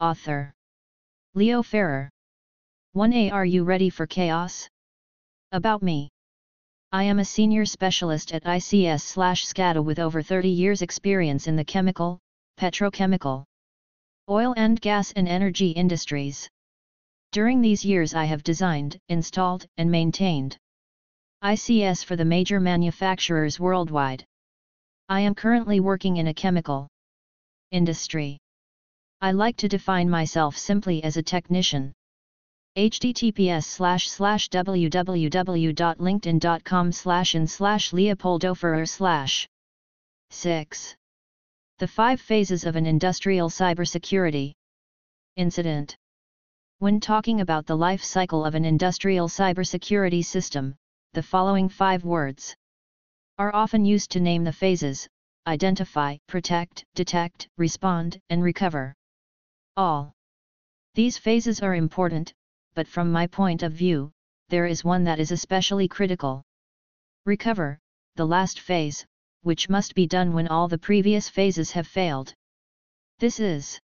Author Leo Ferrer 1A Are you ready for chaos? About me. I am a senior specialist at ICS slash SCADA with over 30 years experience in the chemical, petrochemical, oil and gas and energy industries. During these years I have designed, installed, and maintained ICS for the major manufacturers worldwide. I am currently working in a chemical industry. I like to define myself simply as a technician https slash slash www.linkedin.com slash in slash leopoldo slash 6. The five phases of an industrial cybersecurity incident. When talking about the life cycle of an industrial cybersecurity system, the following five words are often used to name the phases identify, protect, detect, respond, and recover. All these phases are important, but from my point of view, there is one that is especially critical. Recover, the last phase, which must be done when all the previous phases have failed. This is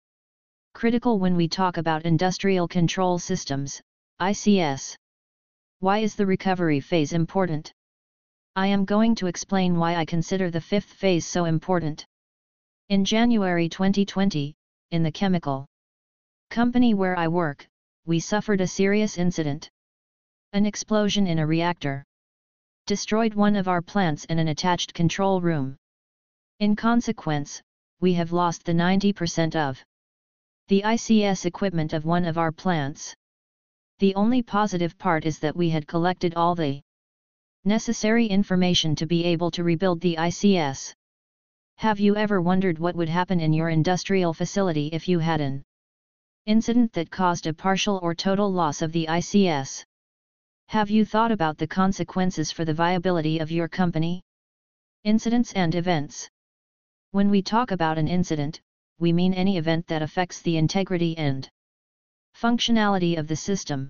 critical when we talk about industrial control systems, ICS. Why is the recovery phase important? I am going to explain why I consider the fifth phase so important. In January 2020, in the chemical company where I work, we suffered a serious incident. An explosion in a reactor destroyed one of our plants and an attached control room. In consequence, we have lost the 90% of the ICS equipment of one of our plants. The only positive part is that we had collected all the necessary information to be able to rebuild the ICS. Have you ever wondered what would happen in your industrial facility if you had an incident that caused a partial or total loss of the ICS. Have you thought about the consequences for the viability of your company? Incidents and events. When we talk about an incident, we mean any event that affects the integrity and functionality of the system.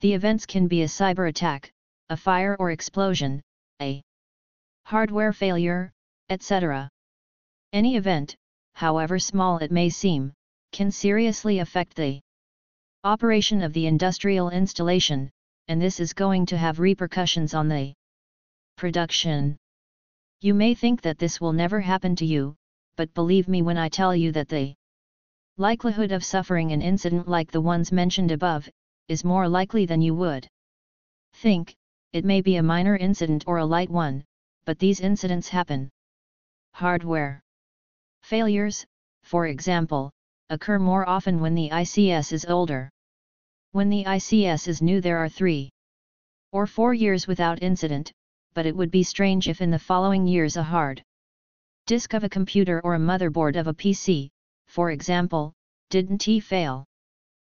The events can be a cyber attack, a fire or explosion, a hardware failure, etc. Any event, however small it may seem, can seriously affect the operation of the industrial installation, and this is going to have repercussions on the production. You may think that this will never happen to you, but believe me when I tell you that the likelihood of suffering an incident like the ones mentioned above, is more likely than you would think, it may be a minor incident or a light one, but these incidents happen. Hardware failures, for example, occur more often when the ICS is older. When the ICS is new there are three or four years without incident, but it would be strange if in the following years a hard disk of a computer or a motherboard of a PC, for example, didn't fail.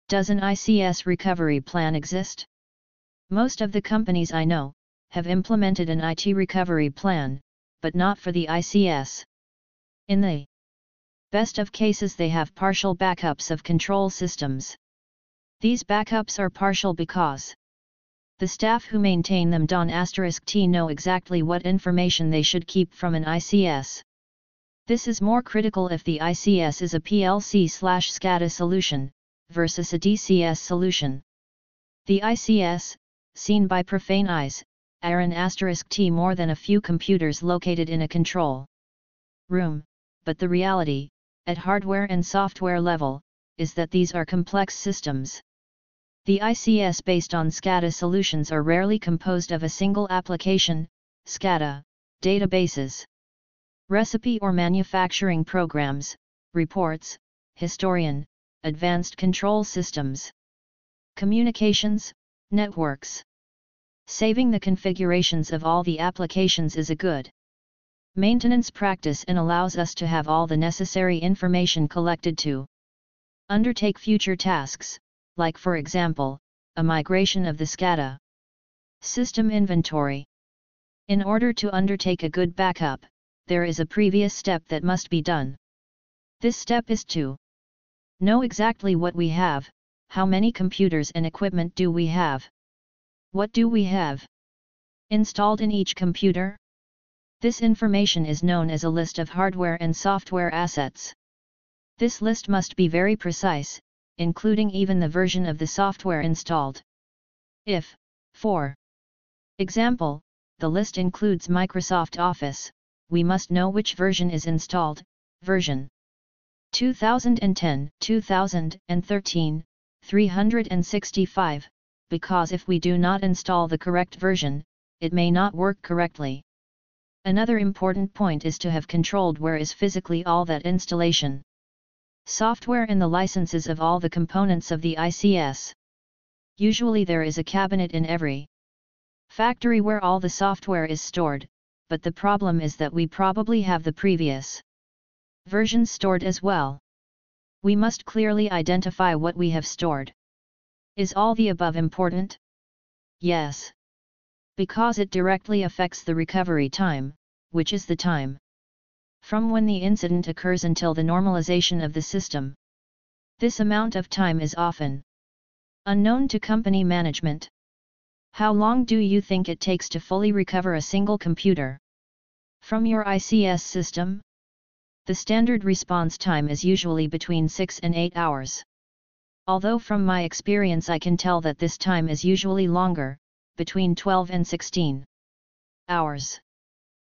Does an ICS recovery plan exist? Most of the companies I know, have implemented an IT recovery plan, but not for the ICS. In the best of cases they have partial backups of control systems. These backups are partial because the staff who maintain them don T know exactly what information they should keep from an ICS. This is more critical if the ICS is a PLC slash SCADA solution, versus a DCS solution. The ICS, seen by profane eyes, are an asterisk T more than a few computers located in a control room, but the reality, at hardware and software level, is that these are complex systems. The ICS based on SCADA solutions are rarely composed of a single application, SCADA, databases, recipe or manufacturing programs, reports, historian, advanced control systems, communications, networks. Saving the configurations of all the applications is a good maintenance practice and allows us to have all the necessary information collected to undertake future tasks, like for example, a migration of the SCADA system inventory. In order to undertake a good backup, there is a previous step that must be done. This step is to know exactly what we have, how many computers and equipment do we have, what do we have installed in each computer, this information is known as a list of hardware and software assets. This list must be very precise, including even the version of the software installed. If, for example, the list includes Microsoft Office, we must know which version is installed, version 2010, 2013, 365, because if we do not install the correct version, it may not work correctly. Another important point is to have controlled where is physically all that installation. Software and the licenses of all the components of the ICS. Usually there is a cabinet in every factory where all the software is stored, but the problem is that we probably have the previous versions stored as well. We must clearly identify what we have stored. Is all the above important? Yes. Because it directly affects the recovery time, which is the time from when the incident occurs until the normalization of the system. This amount of time is often unknown to company management. How long do you think it takes to fully recover a single computer from your ICS system? The standard response time is usually between 6 and 8 hours. Although from my experience I can tell that this time is usually longer, between 12 and 16 hours.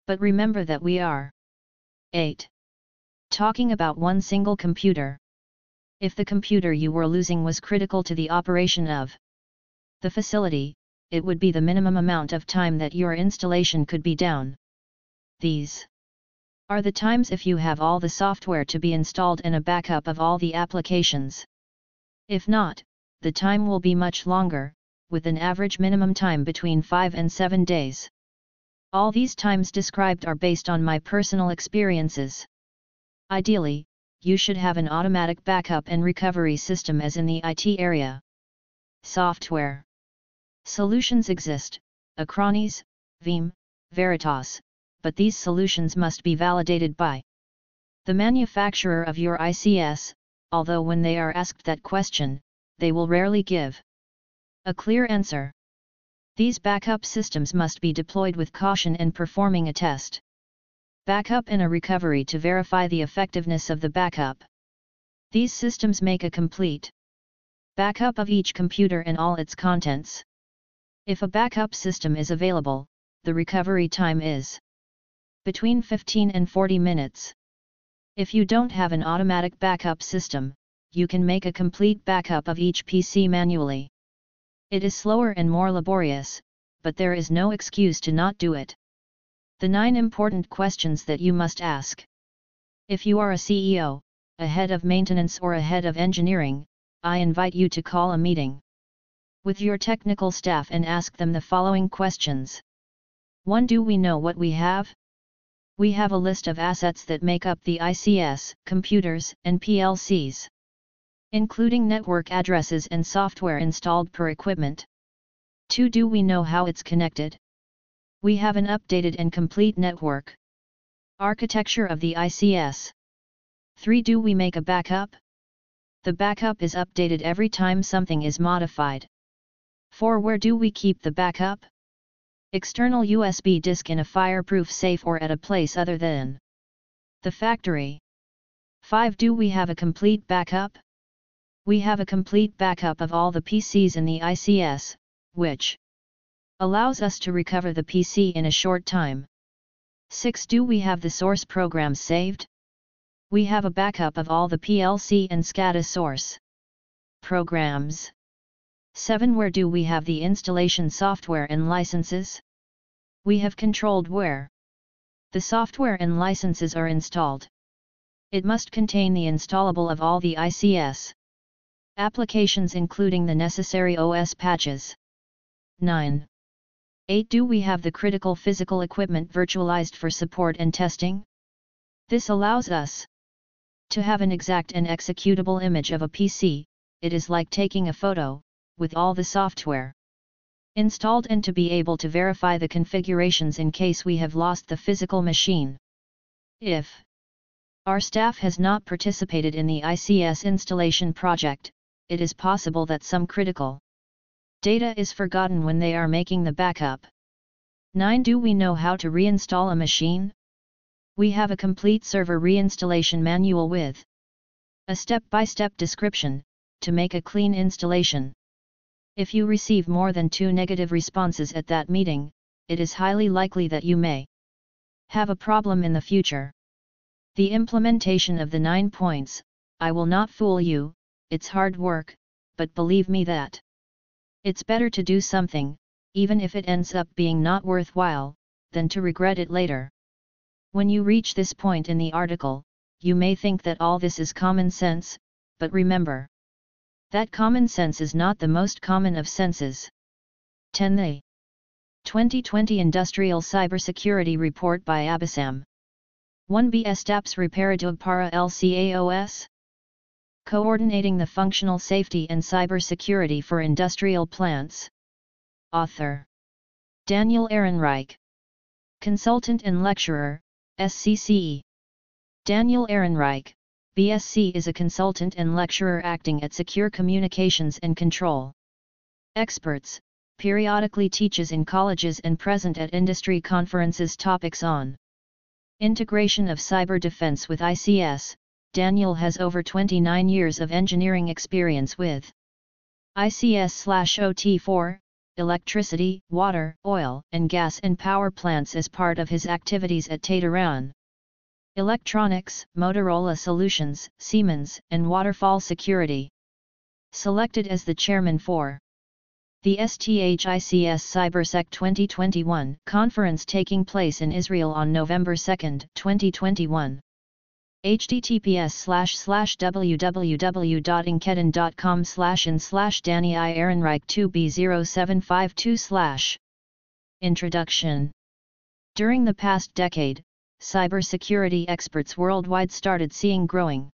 But remember that we are 8. Talking about one single computer. If the computer you were losing was critical to the operation of the facility, it would be the minimum amount of time that your installation could be down. These are the times if you have all the software to be installed and a backup of all the applications. If not, the time will be much longer, with an average minimum time between 5 and 7 days. All these times described are based on my personal experiences. Ideally, you should have an automatic backup and recovery system as in the IT area. Software Solutions exist, Acronis, Veeam, Veritas, but these solutions must be validated by the manufacturer of your ICS, although when they are asked that question, they will rarely give a clear answer. These backup systems must be deployed with caution and performing a test. Backup and a recovery to verify the effectiveness of the backup. These systems make a complete backup of each computer and all its contents. If a backup system is available, the recovery time is between 15 and 40 minutes. If you don't have an automatic backup system, you can make a complete backup of each PC manually. It is slower and more laborious, but there is no excuse to not do it. The 9 important questions that you must ask. If you are a CEO, a head of maintenance or a head of engineering, I invite you to call a meeting with your technical staff and ask them the following questions. 1. Do we know what we have? We have a list of assets that make up the ICS, computers, and PLCs. Including network addresses and software installed per equipment. 2. Do we know how it's connected? We have an updated and complete network. Architecture of the ICS. 3. Do we make a backup? The backup is updated every time something is modified. 4. Where do we keep the backup? External USB disk in a fireproof safe or at a place other than the factory. 5. Do we have a complete backup? We have a complete backup of all the PCs in the ICS, which allows us to recover the PC in a short time. 6. Do we have the source programs saved? We have a backup of all the PLC and SCADA source programs. 7. Where do we have the installation software and licenses? We have controlled where the software and licenses are installed. It must contain the installable of all the ICS applications including the necessary OS patches. 9. 8. Do we have the critical physical equipment virtualized for support and testing? This allows us to have an exact and executable image of a PC, it is like taking a photo, with all the software installed and to be able to verify the configurations in case we have lost the physical machine. If our staff has not participated in the ICS installation project, it is possible that some critical data is forgotten when they are making the backup. 9. Do we know how to reinstall a machine? We have a complete server reinstallation manual with A step-by-step description, to make a clean installation. If you receive more than two negative responses at that meeting, it is highly likely that you may have a problem in the future. The implementation of the 9 points, I will not fool you, it's hard work, but believe me that it's better to do something, even if it ends up being not worthwhile, than to regret it later. When you reach this point in the article, you may think that all this is common sense, but remember that common sense is not the most common of senses. 10. The 2020 Industrial Cybersecurity Report by Abhisam 1B Estaps Reparadug para LCAOS Coordinating the Functional Safety and Cybersecurity for Industrial Plants Author Daniel Ehrenreich Consultant and Lecturer, SCCE Daniel Ehrenreich, BSc is a consultant and lecturer acting at Secure Communications and Control. Experts, periodically teaches in colleges and present at industry conferences topics on integration of cyber defense with ICS. Daniel has over 29 years of engineering experience with ICS/OT4, electricity, water, oil and gas and power plants as part of his activities at Tadiran. Electronics, Motorola Solutions, Siemens, and Waterfall Security. Selected as the chairman for the STHICS CyberSec 2021 conference taking place in Israel on November 2, 2021 https slash slash www.linkedin.com slash in slash Danny I Ehrenreich 2b0752 slash Introduction During the past decade, cybersecurity experts worldwide started seeing growing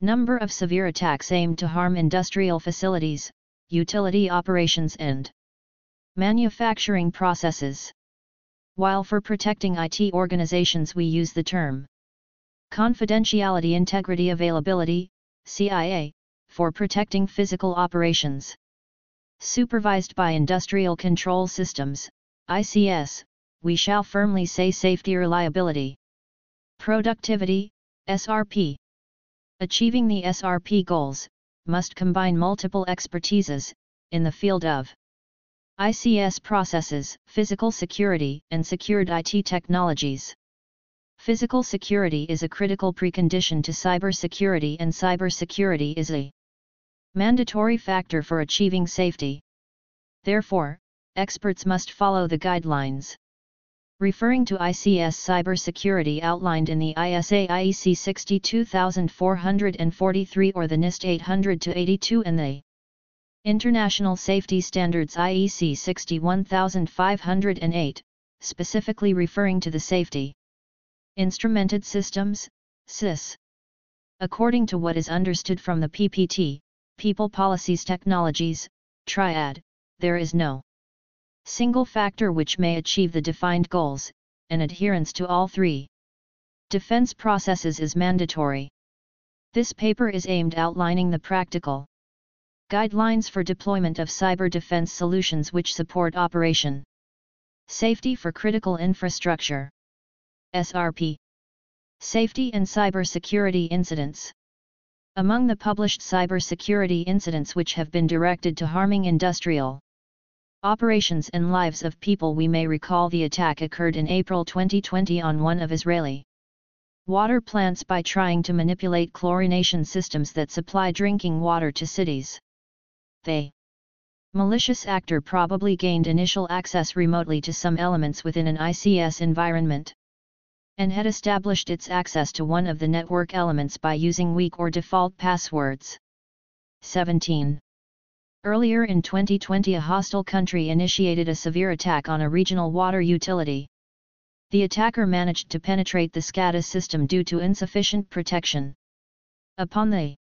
number of severe attacks aimed to harm industrial facilities, utility operations and manufacturing processes. While for protecting IT organizations we use the term confidentiality integrity availability, CIA, for protecting physical operations. Supervised by Industrial Control Systems, ICS, we shall firmly say safety reliability. Productivity, SRP. Achieving the SRP goals, must combine multiple expertises, in the field of ICS processes, physical security, and secured IT technologies. Physical security is a critical precondition to cybersecurity and cybersecurity is a mandatory factor for achieving safety. Therefore, experts must follow the guidelines referring to ICS cybersecurity outlined in the ISA IEC 62443 or the NIST 800-82 and the International Safety Standards IEC 61508, specifically referring to the safety Instrumented Systems. According to what is understood from the PPT, People Policies Technologies, Triad, there is no single factor which may achieve the defined goals, and adherence to all three defense processes is mandatory. This paper is aimed at outlining the practical guidelines for deployment of cyber defense solutions which support operation safety for critical infrastructure. SRP Safety and Cybersecurity Incidents. Among the published cybersecurity incidents which have been directed to harming industrial operations and lives of people we may recall the attack occurred in April 2020 on one of Israeli water plants by trying to manipulate chlorination systems that supply drinking water to cities. They malicious actor probably gained initial access remotely to some elements within an ICS environment and had established its access to one of the network elements by using weak or default passwords. 17. Earlier in 2020 a hostile country initiated a severe attack on a regional water utility. The attacker managed to penetrate the SCADA system due to insufficient protection. Upon the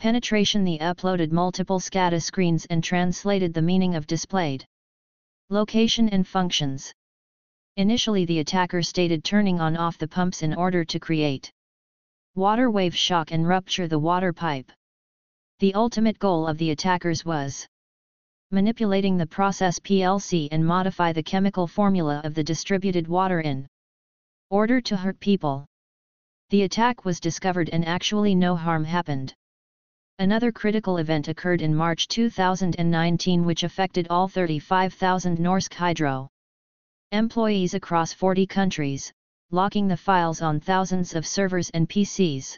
penetration the uploaded multiple SCADA screens and translated the meaning of displayed location and functions. Initially the attacker stated turning on off the pumps in order to create water wave shock and rupture the water pipe. The ultimate goal of the attackers was manipulating the process PLC and modify the chemical formula of the distributed water in order to hurt people. The attack was discovered and actually no harm happened. Another critical event occurred in March 2019 which affected all 35,000 Norsk Hydro employees across 40 countries, locking the files on thousands of servers and PCs.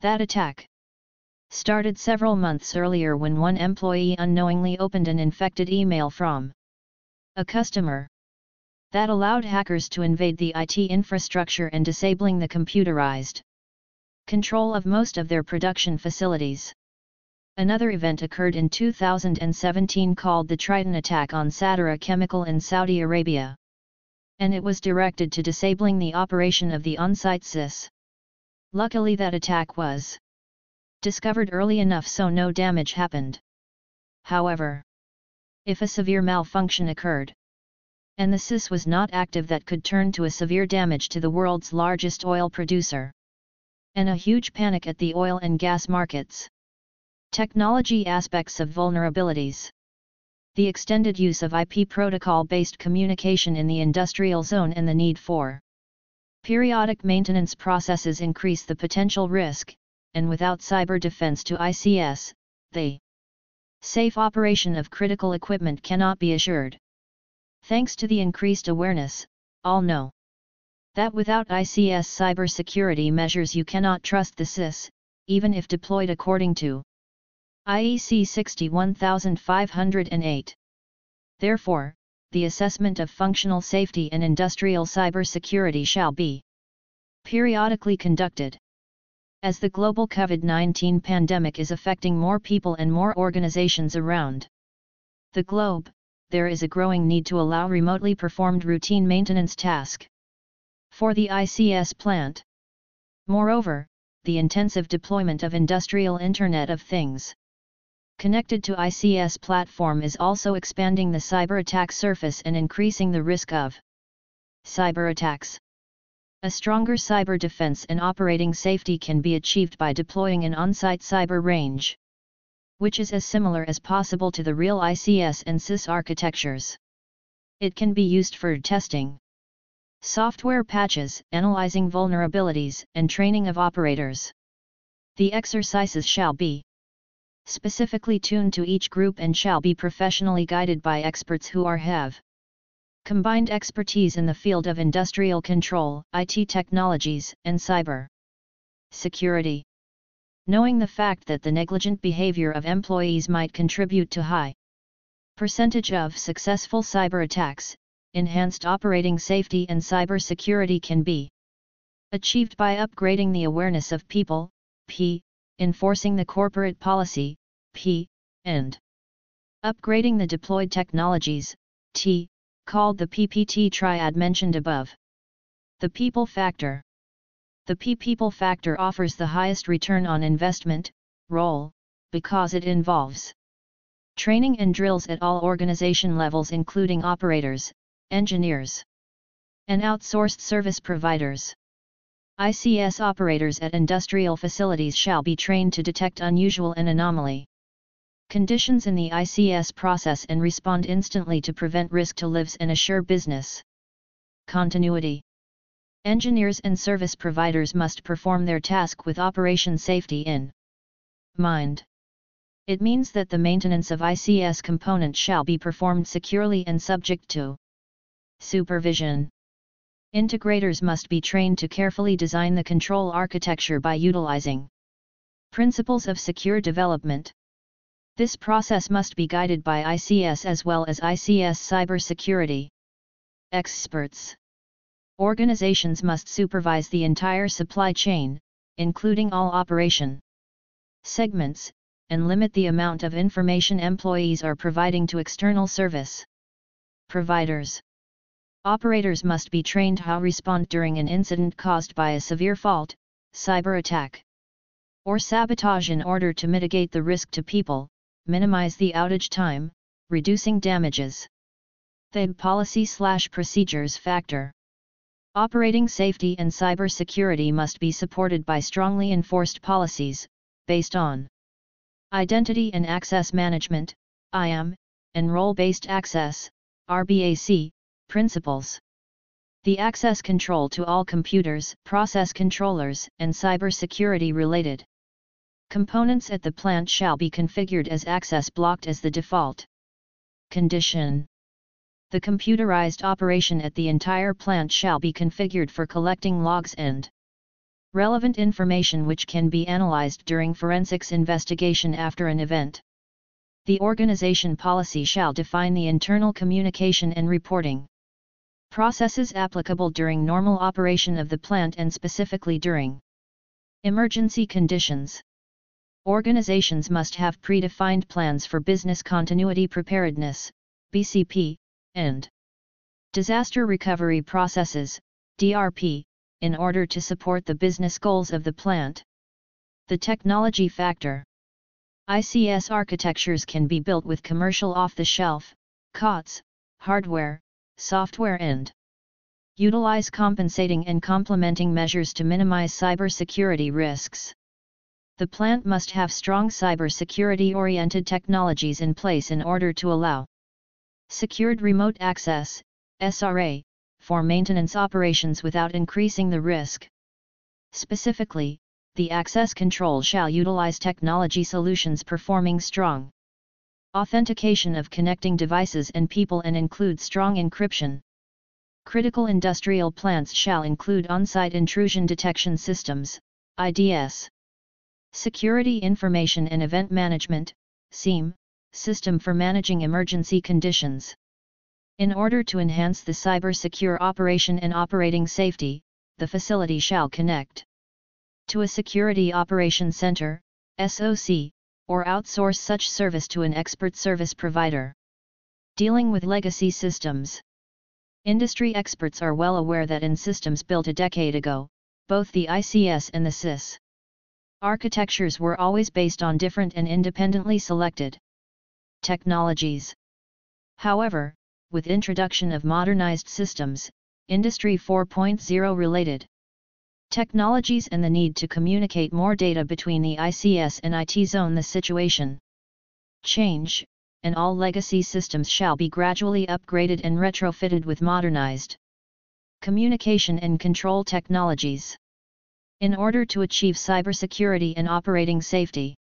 That attack started several months earlier when one employee unknowingly opened an infected email from a customer that allowed hackers to invade the IT infrastructure and disabling the computerized control of most of their production facilities. Another event occurred in 2017 called the Triton attack on Sadara Chemical in Saudi Arabia. And it was directed to disabling the operation of the on-site SIS. Luckily that attack was discovered early enough so no damage happened. However, if a severe malfunction occurred, and the SIS was not active that could turn to a severe damage to the world's largest oil producer and a huge panic at the oil and gas markets. Technology aspects of vulnerabilities. The extended use of IP protocol-based communication in the industrial zone and the need for periodic maintenance processes increase the potential risk, and without cyber defense to ICS, the safe operation of critical equipment cannot be assured. Thanks to the increased awareness, all know that without ICS cybersecurity measures you cannot trust the SIS, even if deployed according to IEC 61508. Therefore, the assessment of functional safety and industrial cybersecurity shall be periodically conducted. As the global COVID-19 pandemic is affecting more people and more organizations around the globe, there is a growing need to allow remotely performed routine maintenance tasks for the ICS plant. Moreover, the intensive deployment of Industrial Internet of Things connected to ICS platform is also expanding the cyber attack surface and increasing the risk of cyber attacks. A stronger cyber defense and operating safety can be achieved by deploying an on-site cyber range, which is as similar as possible to the real ICS and SIS architectures. It can be used for testing software patches, analyzing vulnerabilities, and training of operators. The exercises shall be specifically tuned to each group and shall be professionally guided by experts who are have combined expertise in the field of industrial control, IT technologies, and cyber security. Knowing the fact that the negligent behavior of employees might contribute to high percentage of successful cyber attacks, enhanced operating safety and cyber security can be achieved by upgrading the awareness of people, p, enforcing the corporate policy, p, and upgrading the deployed technologies, t, called the PPT triad mentioned above. The people factor. The P people factor offers the highest return on investment, role, because it involves training and drills at all organization levels including operators, engineers, and outsourced service providers. ICS operators at industrial facilities shall be trained to detect unusual and anomaly conditions in the ICS process and respond instantly to prevent risk to lives and assure business continuity. Engineers and service providers must perform their task with operation safety in mind. It means that the maintenance of ICS components shall be performed securely and subject to Supervision Integrators must be trained to carefully design the control architecture by utilizing principles of secure development. This process must be guided by ICS as well as ICS cybersecurity experts. Organizations must supervise the entire supply chain, including all operation segments, and limit the amount of information employees are providing to external service providers. Operators must be trained how to respond during an incident caused by a severe fault, cyber attack, or sabotage in order to mitigate the risk to people, minimize the outage time, reducing damages. The policy slash procedures factor. Operating safety and cyber security must be supported by strongly enforced policies, based on Identity and Access Management, IAM, and Role-Based Access, RBAC, principles. The access control to all computers, process controllers, and cybersecurity related components at the plant shall be configured as access blocked as the default condition. The computerized operation at the entire plant shall be configured for collecting logs and relevant information which can be analyzed during forensics investigation after an event. The organization policy shall define the internal communication and reporting processes applicable during normal operation of the plant and specifically during emergency conditions. Organizations must have predefined plans for business continuity preparedness, BCP, and disaster recovery processes, DRP, in order to support the business goals of the plant. The technology factor ICS architectures can be built with commercial off-the-shelf, COTS, hardware, software and utilize compensating and complementing measures to minimize cybersecurity risks. The plant must have strong cybersecurity-oriented technologies in place in order to allow secured remote access, SRA, for maintenance operations without increasing the risk. Specifically, the access control shall utilize technology solutions performing strong authentication of connecting devices and people and include strong encryption. Critical industrial plants shall include on-site intrusion detection systems, IDS. Security Information and Event Management, SIEM, system for managing emergency conditions. In order to enhance the cyber-secure operation and operating safety, the facility shall connect to a Security Operations Center, SOC, or outsource such service to an expert service provider. Dealing with legacy systems. Industry experts are well aware that in systems built a decade ago, both the ICS and the SIS architectures were always based on different and independently selected technologies. However, with introduction of modernized systems, Industry 4.0 related technologies and the need to communicate more data between the ICS and IT zone the situation change, and all legacy systems shall be gradually upgraded and retrofitted with modernized communication and control technologies. In order to achieve cybersecurity and operating safety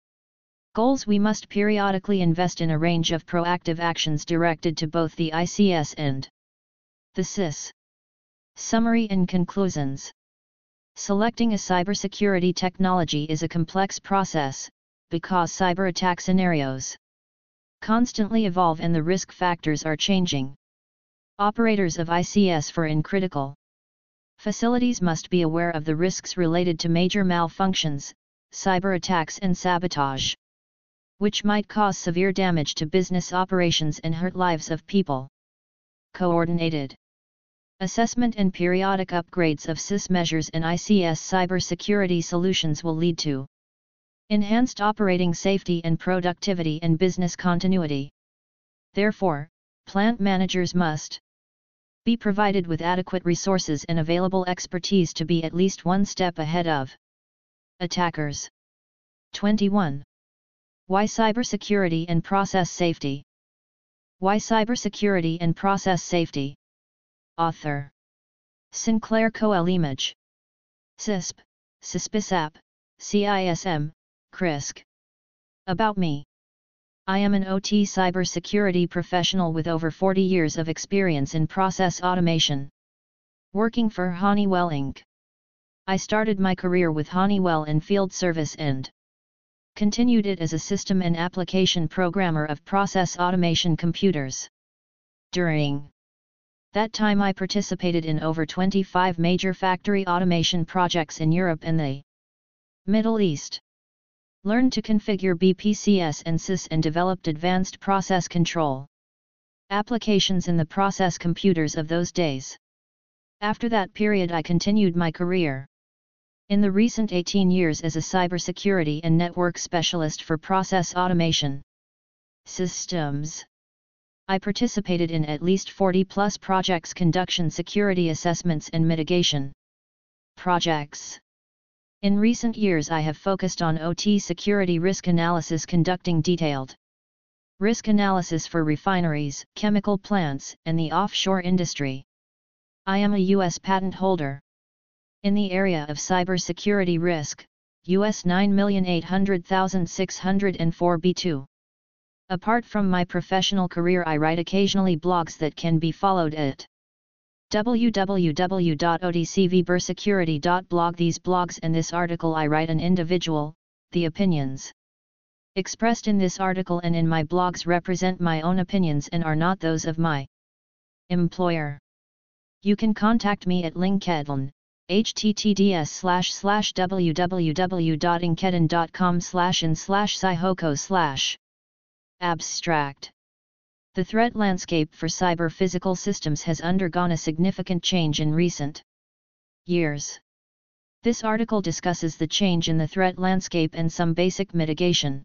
goals we must periodically invest in a range of proactive actions directed to both the ICS and the SIS. Summary and conclusions Selecting a cybersecurity technology is a complex process, because cyber attack scenarios constantly evolve and the risk factors are changing. Operators of ICS for in critical Facilities must be aware of the risks related to major malfunctions, cyber attacks and sabotage, which might cause severe damage to business operations and hurt lives of people. Coordinated assessment and periodic upgrades of SIS measures and ICS cybersecurity solutions will lead to enhanced operating safety and productivity and business continuity. Therefore, plant managers must be provided with adequate resources and available expertise to be at least one step ahead of attackers. 21. Why cybersecurity and process safety? Why cybersecurity and process safety? Author Sinclair Koelemij CISP, CISPISAP, CISM, CRISC. About me I am an OT cybersecurity professional with over 40 years of experience in process automation. Working for Honeywell Inc. I started my career with Honeywell in field service and continued it as a system and application programmer of process automation computers. During that time I participated in over 25 major factory automation projects in Europe and the Middle East. Learned to configure BPCS and SIS and developed advanced process control applications in the process computers of those days. After that period I continued my career. In the recent 18 years as a cybersecurity and network specialist for process automation systems. I participated in at least 40 plus projects conduction security assessments and mitigation projects. In recent years I have focused on OT security risk analysis conducting detailed risk analysis for refineries, chemical plants, and the offshore industry. I am a U.S. patent holder. In the area of cybersecurity risk, US 9,800,604 B2. Apart from my professional career I write occasionally blogs that can be followed at www.otcybersecurity.blog These blogs and this article I write an individual, the opinions expressed in this article and in my blogs represent my own opinions and are not those of my employer. You can contact me at LinkedIn, https slash slash www.linkedin.com slash in slash slash abstract. The threat landscape for cyber physical systems has undergone a significant change in recent years. This article discusses the change in the threat landscape and some basic mitigation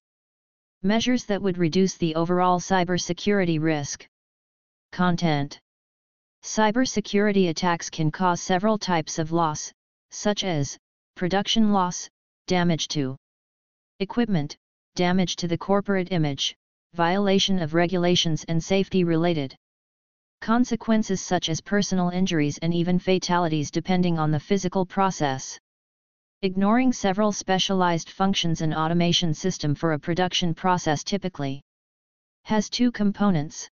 measures that would reduce the overall cybersecurity risk. Content Cybersecurity attacks can cause several types of loss, such as production loss, damage to equipment, damage to the corporate image, violation of regulations and safety related consequences such as personal injuries and even fatalities depending on the physical process. Ignoring several specialized functions an automation system for a production process typically has two components.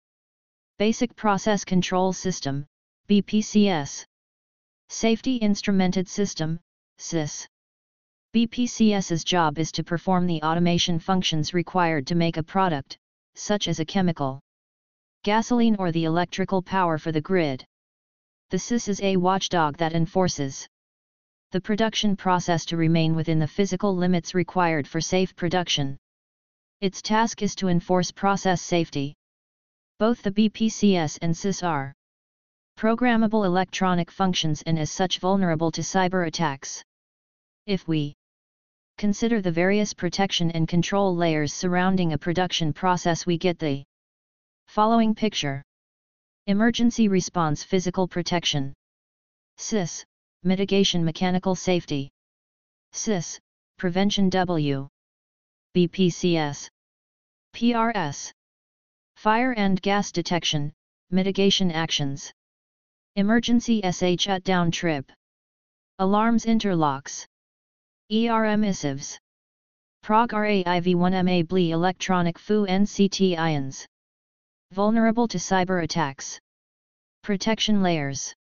Basic Process Control System, BPCS. Safety Instrumented System, SIS. BPCS's job is to perform the automation functions required to make a product, such as a chemical, gasoline or the electrical power for the grid. The SIS is a watchdog that enforces the production process to remain within the physical limits required for safe production. Its task is to enforce process safety. Both the BPCS and SIS are programmable electronic functions and as such vulnerable to cyber attacks. If we consider the various protection and control layers surrounding a production process we get the following picture. Emergency Response Physical Protection SIS, Mitigation Mechanical Safety SIS, Prevention W BPCS PRS Fire and gas detection, mitigation actions. Emergency SA shutdown trip. Alarms interlocks. ER emissives. Prog RAIV1MA BLE electronic FU NCT ions. Vulnerable to cyber attacks. Protection layers.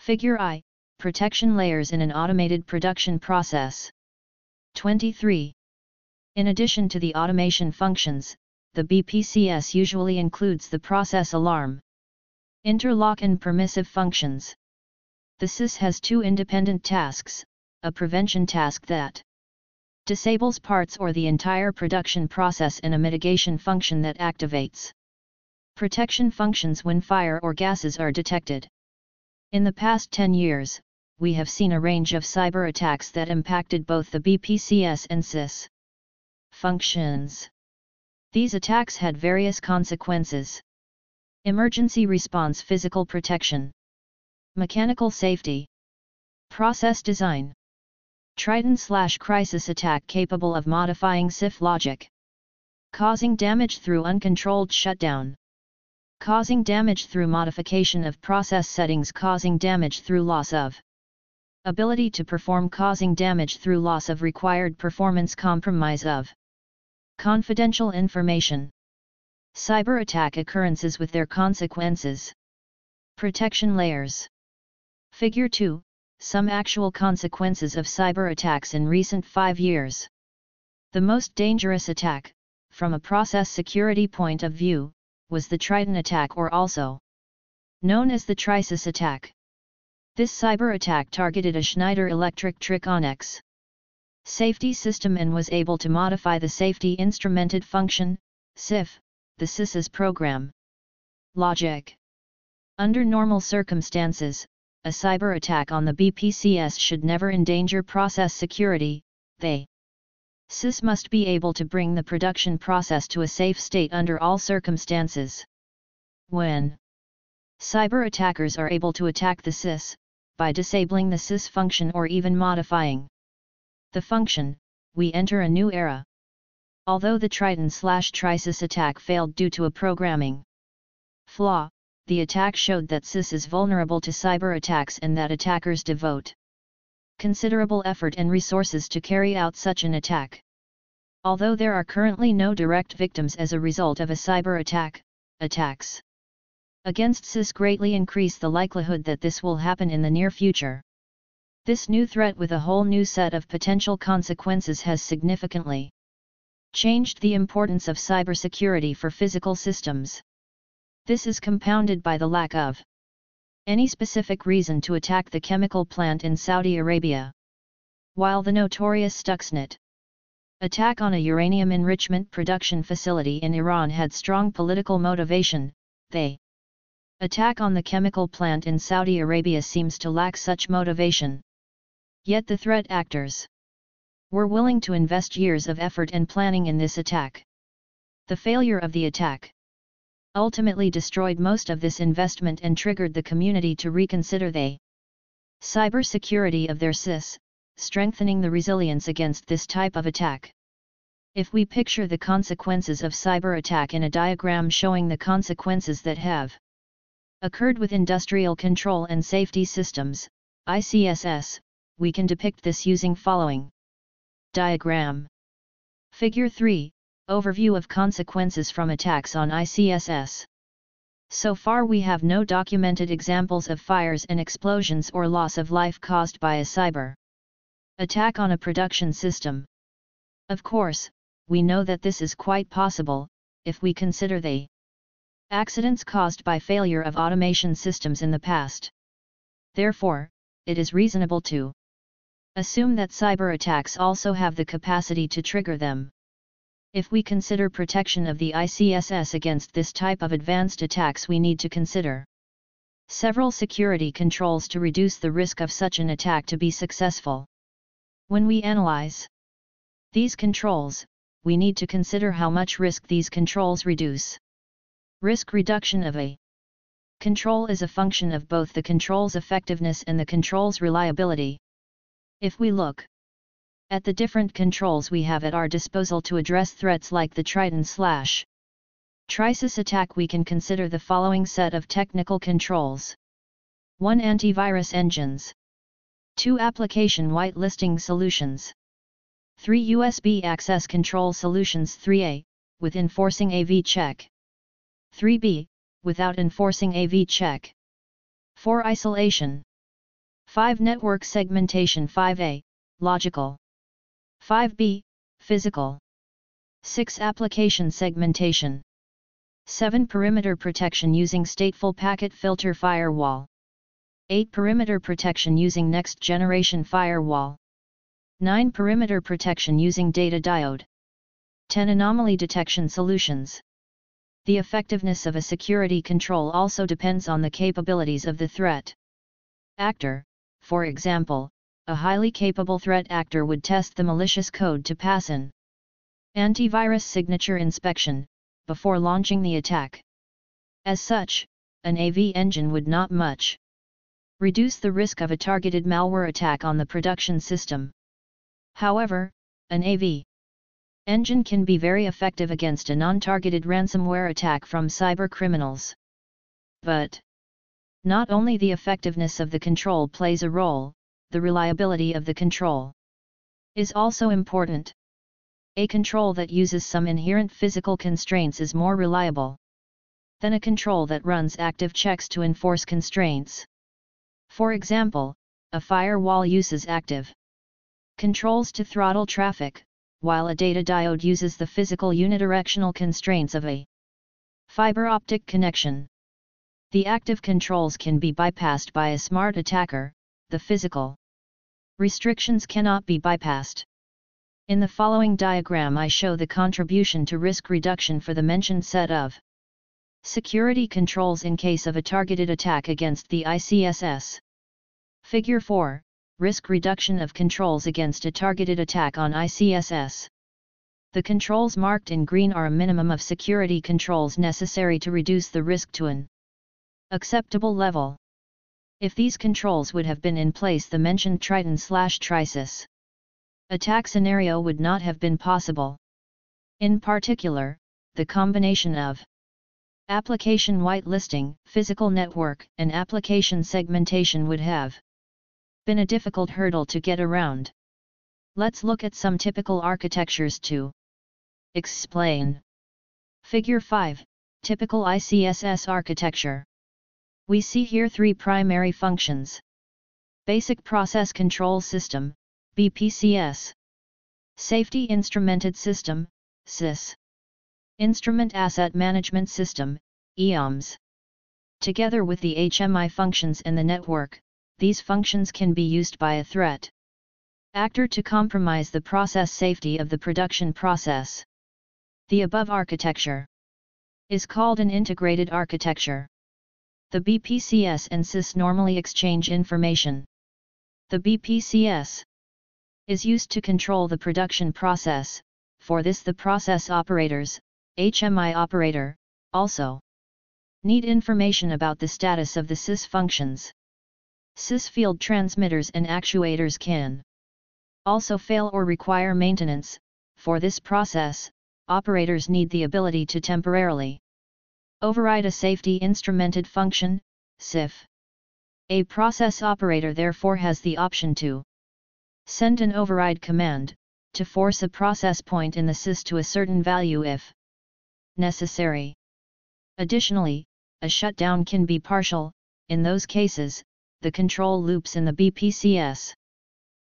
Figure I, protection layers in an automated production process. 23. In addition to the automation functions, the BPCS usually includes the process alarm, interlock and permissive functions. The SIS has two independent tasks, a prevention task that disables parts or the entire production process and a mitigation function that activates protection functions when fire or gases are detected. In the past 10 years, we have seen a range of cyber attacks that impacted both the BPCS and SIS functions. These attacks had various consequences. Emergency response physical protection. Mechanical safety. Process design. Triton slash Trisis attack capable of modifying SIF logic. Causing damage through uncontrolled shutdown. Causing damage through modification of process settings causing damage through loss of ability to perform causing damage through loss of required performance compromise of Confidential information. Cyber attack occurrences with their consequences. Protection layers. Figure 2 Some actual consequences of cyber attacks in recent five years. The most dangerous attack, from a process security point of view, was the Triton attack or also known as the Trisis attack. This cyber attack targeted a Schneider Electric Triconex safety system and was able to modify the safety instrumented function, SIF, the SIS's program. Logic Under normal circumstances, a cyber attack on the BPCS should never endanger process security, they SIS must be able to bring the production process to a safe state under all circumstances. When cyber attackers are able to attack the SIS, by disabling the SIS function or even modifying the function, we enter a new era. Although the Triton slash Trisis attack failed due to a programming flaw, the attack showed that SIS is vulnerable to cyber attacks and that attackers devote considerable effort and resources to carry out such an attack. Although there are currently no direct victims as a result of a cyber attack, attacks against SIS greatly increase the likelihood that this will happen in the near future. This new threat with a whole new set of potential consequences has significantly changed the importance of cybersecurity for physical systems. This is compounded by the lack of any specific reason to attack the chemical plant in Saudi Arabia. While the notorious Stuxnet attack on a uranium enrichment production facility in Iran had strong political motivation, the attack on the chemical plant in Saudi Arabia seems to lack such motivation. Yet the threat actors were willing to invest years of effort and planning in this attack. The failure of the attack ultimately destroyed most of this investment and triggered the community to reconsider the cybersecurity of their SIS, strengthening the resilience against this type of attack. If we picture the consequences of cyber attack in a diagram showing the consequences that have occurred with industrial control and safety systems, ICSS, we can depict this using following diagram. Figure 3, Overview of consequences from attacks on ICSS. So far we have no documented examples of fires and explosions or loss of life caused by a cyber attack on a production system. Of course, we know that this is quite possible, if we consider the accidents caused by failure of automation systems in the past. Therefore, it is reasonable to Assume that cyber attacks also have the capacity to trigger them. If we consider protection of the ICSS against this type of advanced attacks we need to consider several security controls to reduce the risk of such an attack to be successful. When we analyze these controls, we need to consider how much risk these controls reduce. Risk reduction of a control is a function of both the control's effectiveness and the control's reliability. If we look at the different controls we have at our disposal to address threats like the Triton slash Trisis attack we can consider the following set of technical controls. 1. Antivirus engines. 2. Application whitelisting solutions. 3. USB access control solutions 3A, with enforcing AV check. 3B, without enforcing AV check. 4. Isolation. 5. Network segmentation 5a, logical. 5b, physical. 6. Application segmentation. 7. Perimeter protection using stateful packet filter firewall. 8. Perimeter protection using next generation firewall. 9. Perimeter protection using data diode. 10. Anomaly detection solutions. The effectiveness of a security control also depends on the capabilities of the threat actor, for example, a highly capable threat actor would test the malicious code to pass an antivirus signature inspection, before launching the attack. As such, an AV engine would not much reduce the risk of a targeted malware attack on the production system. However, an AV engine can be very effective against a non-targeted ransomware attack from cyber criminals. But, not only the effectiveness of the control plays a role, the reliability of the control is also important. A control that uses some inherent physical constraints is more reliable than a control that runs active checks to enforce constraints. For example, a firewall uses active controls to throttle traffic, while a data diode uses the physical unidirectional constraints of a fiber optic connection. The active controls can be bypassed by a smart attacker, the physical restrictions cannot be bypassed. In the following diagram I show the contribution to risk reduction for the mentioned set of security controls in case of a targeted attack against the ICSS. Figure 4 Risk reduction of controls against a targeted attack on ICSS. The controls marked in green are a minimum of security controls necessary to reduce the risk to an acceptable level. If these controls would have been in place the mentioned Triton slash Trisis attack scenario would not have been possible. In particular, the combination of Application whitelisting, physical network, and application segmentation would have been a difficult hurdle to get around. Let's look at some typical architectures to explain. Figure 5 Typical ICSS architecture. We see here three primary functions. Basic Process Control System, BPCS. Safety Instrumented System, SIS. Instrument Asset Management System, EAMS. Together with the HMI functions and the network, these functions can be used by a threat actor to compromise the process safety of the production process. The above architecture is called an integrated architecture. The BPCS and SIS normally exchange information. The BPCS is used to control the production process, for this the process operators, HMI operator, also need information about the status of the SIS functions. SIS field transmitters and actuators can also fail or require maintenance, for this process, operators need the ability to temporarily override a safety instrumented function, SIF. A process operator therefore has the option to send an override command, to force a process point in the SIS to a certain value if necessary. Additionally, a shutdown can be partial, in those cases, the control loops in the BPCS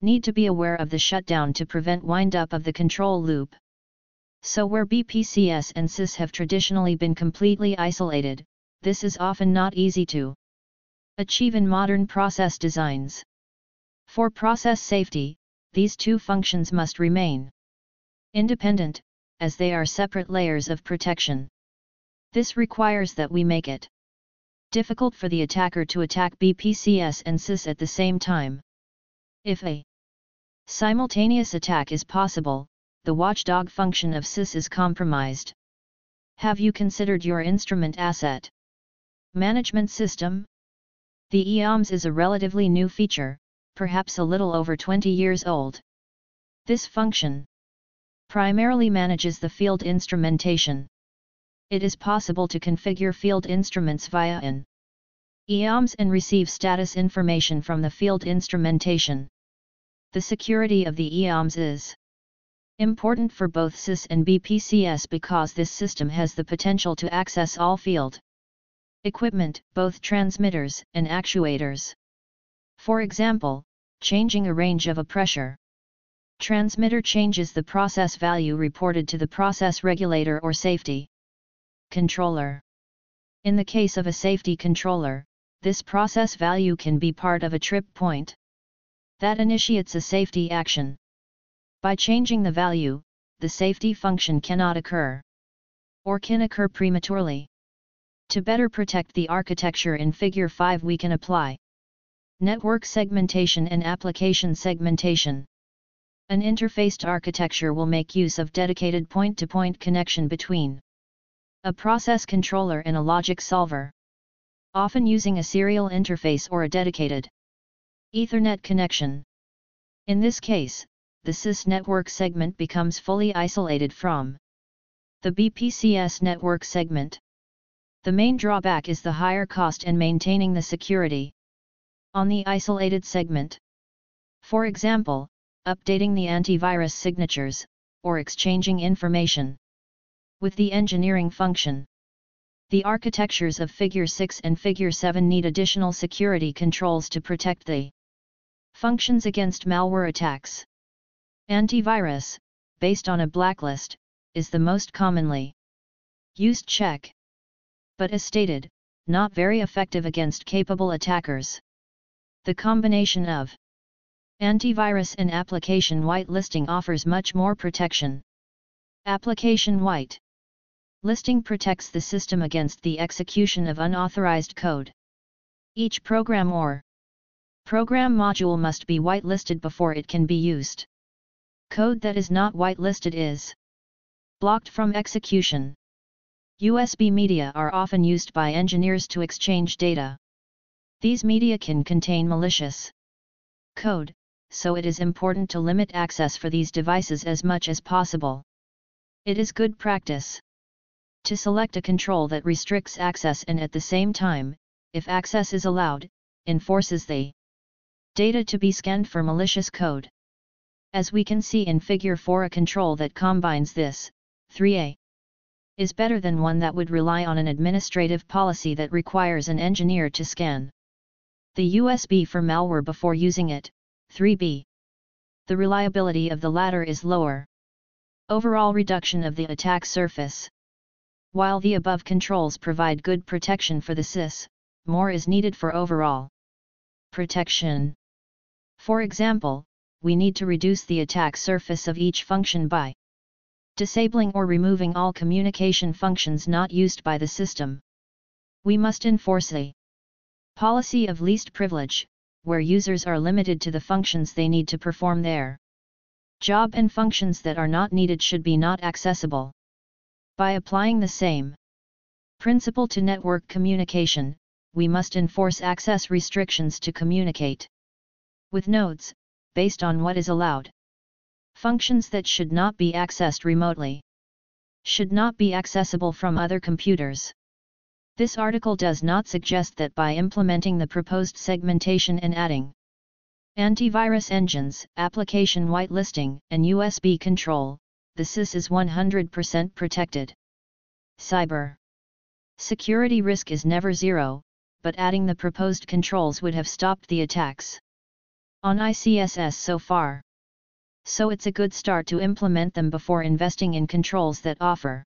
need to be aware of the shutdown to prevent windup of the control loop. So where BPCS and SIS have traditionally been completely isolated, this is often not easy to achieve in modern process designs. For process safety, these two functions must remain independent, as they are separate layers of protection. This requires that we make it difficult for the attacker to attack BPCS and SIS at the same time. If a simultaneous attack is possible, the watchdog function of SIS is compromised. Have you considered your instrument asset management system? The EAMS is a relatively new feature, perhaps a little over 20 years old. This function primarily manages the field instrumentation. It is possible to configure field instruments via an EAMS and receive status information from the field instrumentation. The security of the EAMS is Important for both SIS and BPCS because this system has the potential to access all field equipment, both transmitters and actuators. For example, changing a range of a pressure transmitter changes the process value reported to the process regulator or safety controller. In the case of a safety controller, this process value can be part of a trip point that initiates a safety action. By changing the value, the safety function cannot occur. Or can occur prematurely. To better protect the architecture in Figure 5 we can apply Network segmentation and application segmentation. An interfaced architecture will make use of dedicated point-to-point -point connection between a process controller and a logic solver. Often using a serial interface or a dedicated Ethernet connection. In this case, the SIS network segment becomes fully isolated from the BPCS network segment. The main drawback is the higher cost and maintaining the security on the isolated segment. For example, updating the antivirus signatures, or exchanging information with the engineering function. The architectures of Figure 6 and Figure 7 need additional security controls to protect the functions against malware attacks. Antivirus, based on a blacklist, is the most commonly used check. But as stated, not very effective against capable attackers. The combination of antivirus and application whitelisting offers much more protection. Application white listing protects the system against the execution of unauthorized code. Each program or program module must be whitelisted before it can be used. Code that is not whitelisted is blocked from execution. USB media are often used by engineers to exchange data. These media can contain malicious code, so it is important to limit access for these devices as much as possible. It is good practice To select a control that restricts access and at the same time, if access is allowed, enforces the data to be scanned for malicious code. As we can see in figure 4 a control that combines this, 3a, is better than one that would rely on an administrative policy that requires an engineer to scan the USB for malware before using it, 3b. The reliability of the latter is lower. Overall reduction of the attack surface. While the above controls provide good protection for the SIS, more is needed for overall protection. For example, we need to reduce the attack surface of each function by disabling or removing all communication functions not used by the system. We must enforce a policy of least privilege, where users are limited to the functions they need to perform their job and functions that are not needed should be not accessible. By applying the same principle to network communication, we must enforce access restrictions to communicate with nodes, based on what is allowed. Functions that should not be accessed remotely should not be accessible from other computers. This article does not suggest that by implementing the proposed segmentation and adding antivirus engines, application whitelisting, and USB control, the SIS is 100% protected. Cyber security risk is never zero, but adding the proposed controls would have stopped the attacks on ICSS so far. So it's a good start to implement them before investing in controls that offer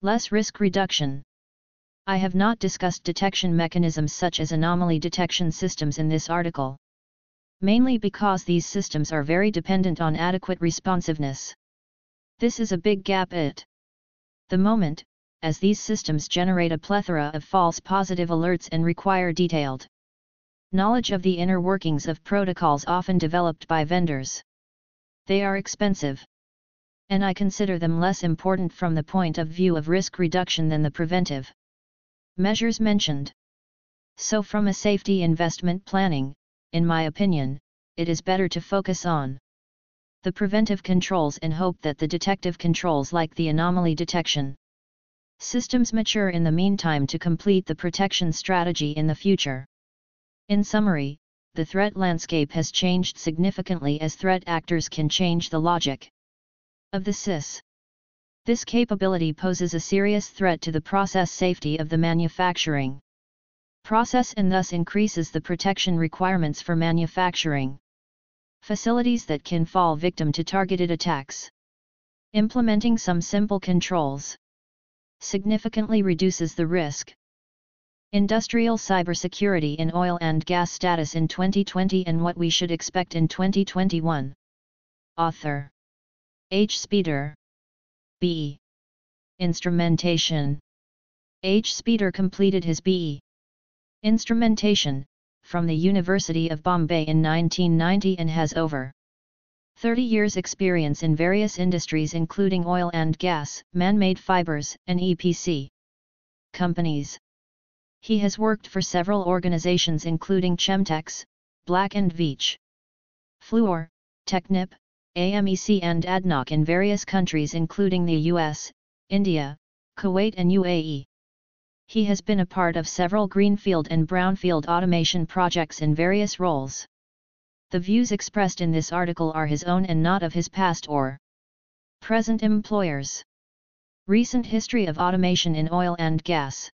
less risk reduction. I have not discussed detection mechanisms such as anomaly detection systems in this article. Mainly because these systems are very dependent on adequate responsiveness. This is a big gap at the moment, as these systems generate a plethora of false positive alerts and require detailed knowledge of the inner workings of protocols often developed by vendors. They are expensive. And I consider them less important from the point of view of risk reduction than the preventive measures mentioned. So from a safety investment planning, in my opinion, it is better to focus on the preventive controls and hope that the detective controls like the anomaly detection Systems mature in the meantime to complete the protection strategy in the future. In summary, the threat landscape has changed significantly as threat actors can change the logic of the SIS. This capability poses a serious threat to the process safety of the manufacturing process and thus increases the protection requirements for manufacturing facilities that can fall victim to targeted attacks. Implementing some simple controls significantly reduces the risk. Industrial cybersecurity in oil and gas status in 2020 and what we should expect in 2021. Author H. Speeder B. Instrumentation H. Speeder completed his B. Instrumentation from the University of Bombay in 1990 and has over 30 years experience in various industries including oil and gas, man-made fibers, and EPC companies. He has worked for several organizations including Chemtex, Black & Veatch, Fluor, Technip, AMEC and ADNOC in various countries including the US, India, Kuwait and UAE. He has been a part of several greenfield and brownfield automation projects in various roles. The views expressed in this article are his own and not of his past or present employers. Recent history of automation in oil and gas.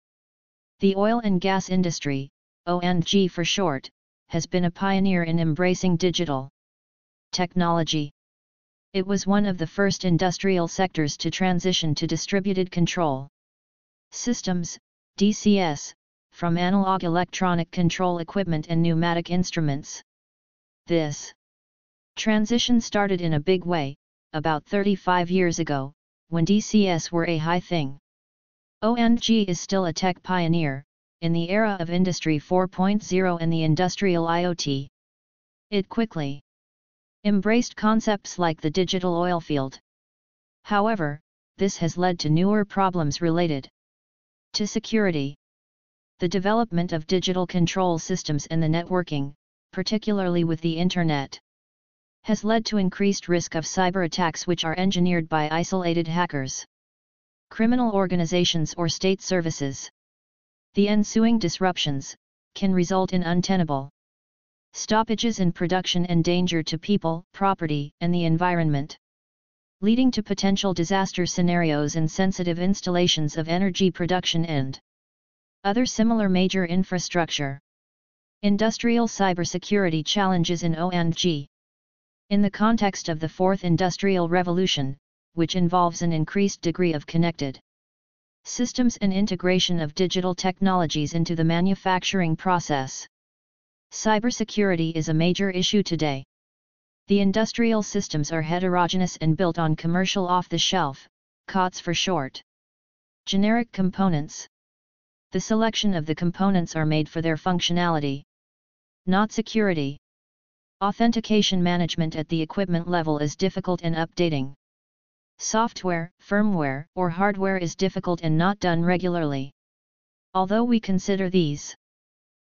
The oil and gas industry, O&G for short, has been a pioneer in embracing digital technology. It was one of the first industrial sectors to transition to distributed control systems, DCS, from analog electronic control equipment and pneumatic instruments. This transition started in a big way, about 35 years ago, when DCS were a high thing. O&G is still a tech pioneer, in the era of Industry 4.0 and the industrial IoT. It quickly embraced concepts like the digital oil field. However, this has led to newer problems related to security. The development of digital control systems and the networking, particularly with the Internet, has led to increased risk of cyber attacks which are engineered by isolated hackers. Criminal organizations or state services. The ensuing disruptions can result in untenable stoppages in production and danger to people, property, and the environment, leading to potential disaster scenarios in sensitive installations of energy production and other similar major infrastructure. Industrial cybersecurity challenges in O&G. In the context of the Fourth Industrial Revolution, which involves an increased degree of connected systems and integration of digital technologies into the manufacturing process. Cybersecurity is a major issue today. The industrial systems are heterogeneous and built on commercial off-the-shelf, COTS for short. Generic components. The selection of the components are made for their functionality. Not security. Authentication management at the equipment level is difficult and updating. Software, firmware, or hardware is difficult and not done regularly. Although we consider these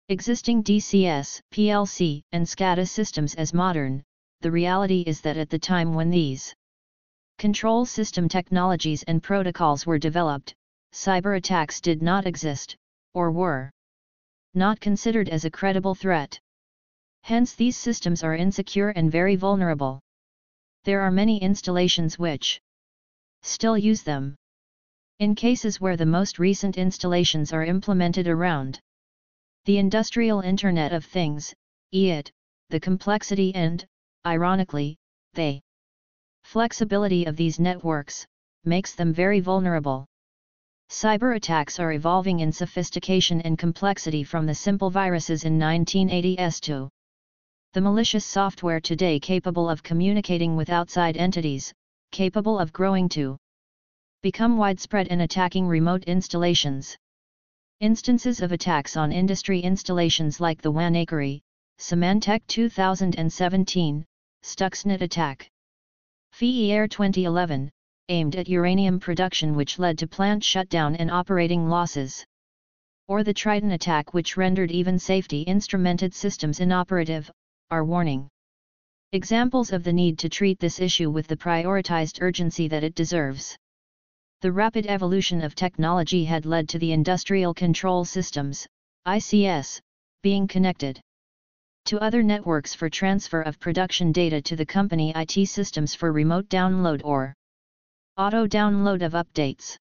existing DCS, PLC, and SCADA systems as modern, the reality is that at the time when these control system technologies and protocols were developed, cyber attacks did not exist, or were not considered as a credible threat. Hence these systems are insecure and very vulnerable. There are many installations which still use them. In cases where the most recent installations are implemented around the Industrial Internet of Things, IIT, the complexity and, ironically, the flexibility of these networks, makes them very vulnerable. Cyber attacks are evolving in sophistication and complexity from the simple viruses in 1980s to the malicious software today capable of communicating with outside entities, capable of growing to become widespread and attacking remote installations. Instances of attacks on industry installations like the WannaCry, Symantec 2017, Stuxnet attack. FIER 2011, aimed at uranium production which led to plant shutdown and operating losses. Or the Triton attack which rendered even safety instrumented systems inoperative, are warning. Examples of the need to treat this issue with the prioritized urgency that it deserves. The rapid evolution of technology had led to the industrial control systems, ICS, being connected to other networks for transfer of production data to the company IT systems for remote download or auto download of updates.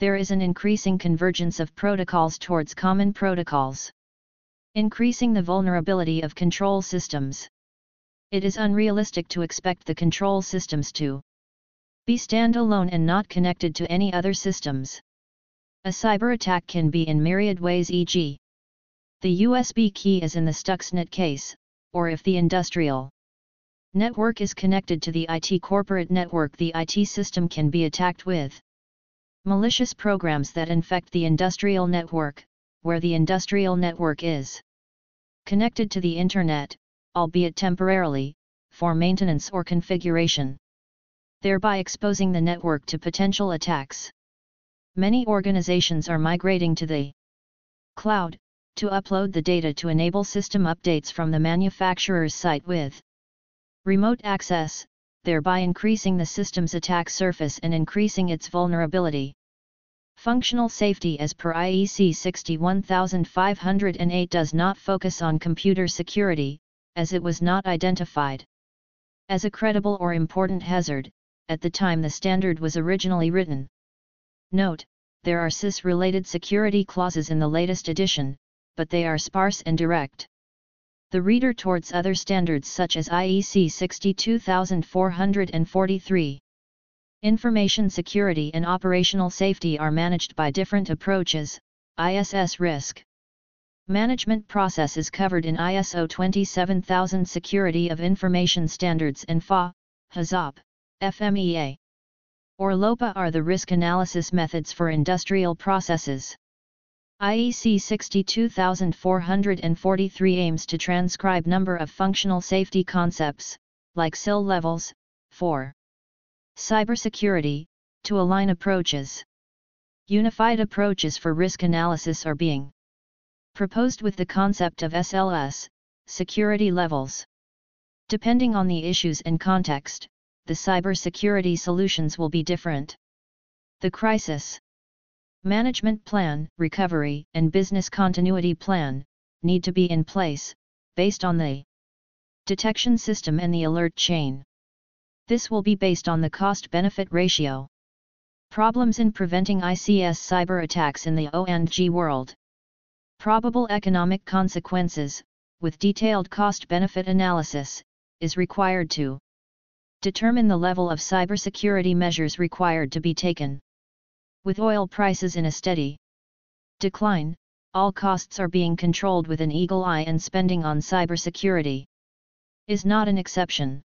There is an increasing convergence of protocols towards common protocols, increasing the vulnerability of control systems. It is unrealistic to expect the control systems to be standalone and not connected to any other systems. A cyber attack can be in myriad ways e.g. The USB key is in the Stuxnet case, or if the industrial network is connected to the IT corporate network the IT system can be attacked with malicious programs that infect the industrial network, where the industrial network is connected to the Internet, albeit temporarily, for maintenance or configuration thereby exposing the network to potential attacks. Many organizations are migrating to the cloud, to upload the data to enable system updates from the manufacturer's site with remote access, thereby increasing the system's attack surface and increasing its vulnerability. Functional safety as per IEC 61508 does not focus on computer security, as it was not identified as a credible or important hazard, at the time the standard was originally written. Note, there are SIS-related security clauses in the latest edition, but they are sparse and direct. The reader towards other standards such as IEC 62443. Information security and operational safety are managed by different approaches, ISS risk. Management process is covered in ISO 27000 Security of Information Standards and FA, HAZOP. FMEA or LOPA are the risk analysis methods for industrial processes. IEC 62443 aims to transcribe number of functional safety concepts, like SIL levels, for cybersecurity, to align approaches. Unified approaches for risk analysis are being proposed with the concept of SLS, security levels. Depending on the issues and context, the cybersecurity solutions will be different. The crisis management plan, recovery, and business continuity plan need to be in place, based on the detection system and the alert chain. This will be based on the cost-benefit ratio. Problems in preventing ICS cyber attacks in the O&G world. Probable economic consequences, with detailed cost-benefit analysis, is required to determine the level of cybersecurity measures required to be taken. With oil prices in a steady decline, all costs are being controlled with an eagle eye and spending on cybersecurity is not an exception.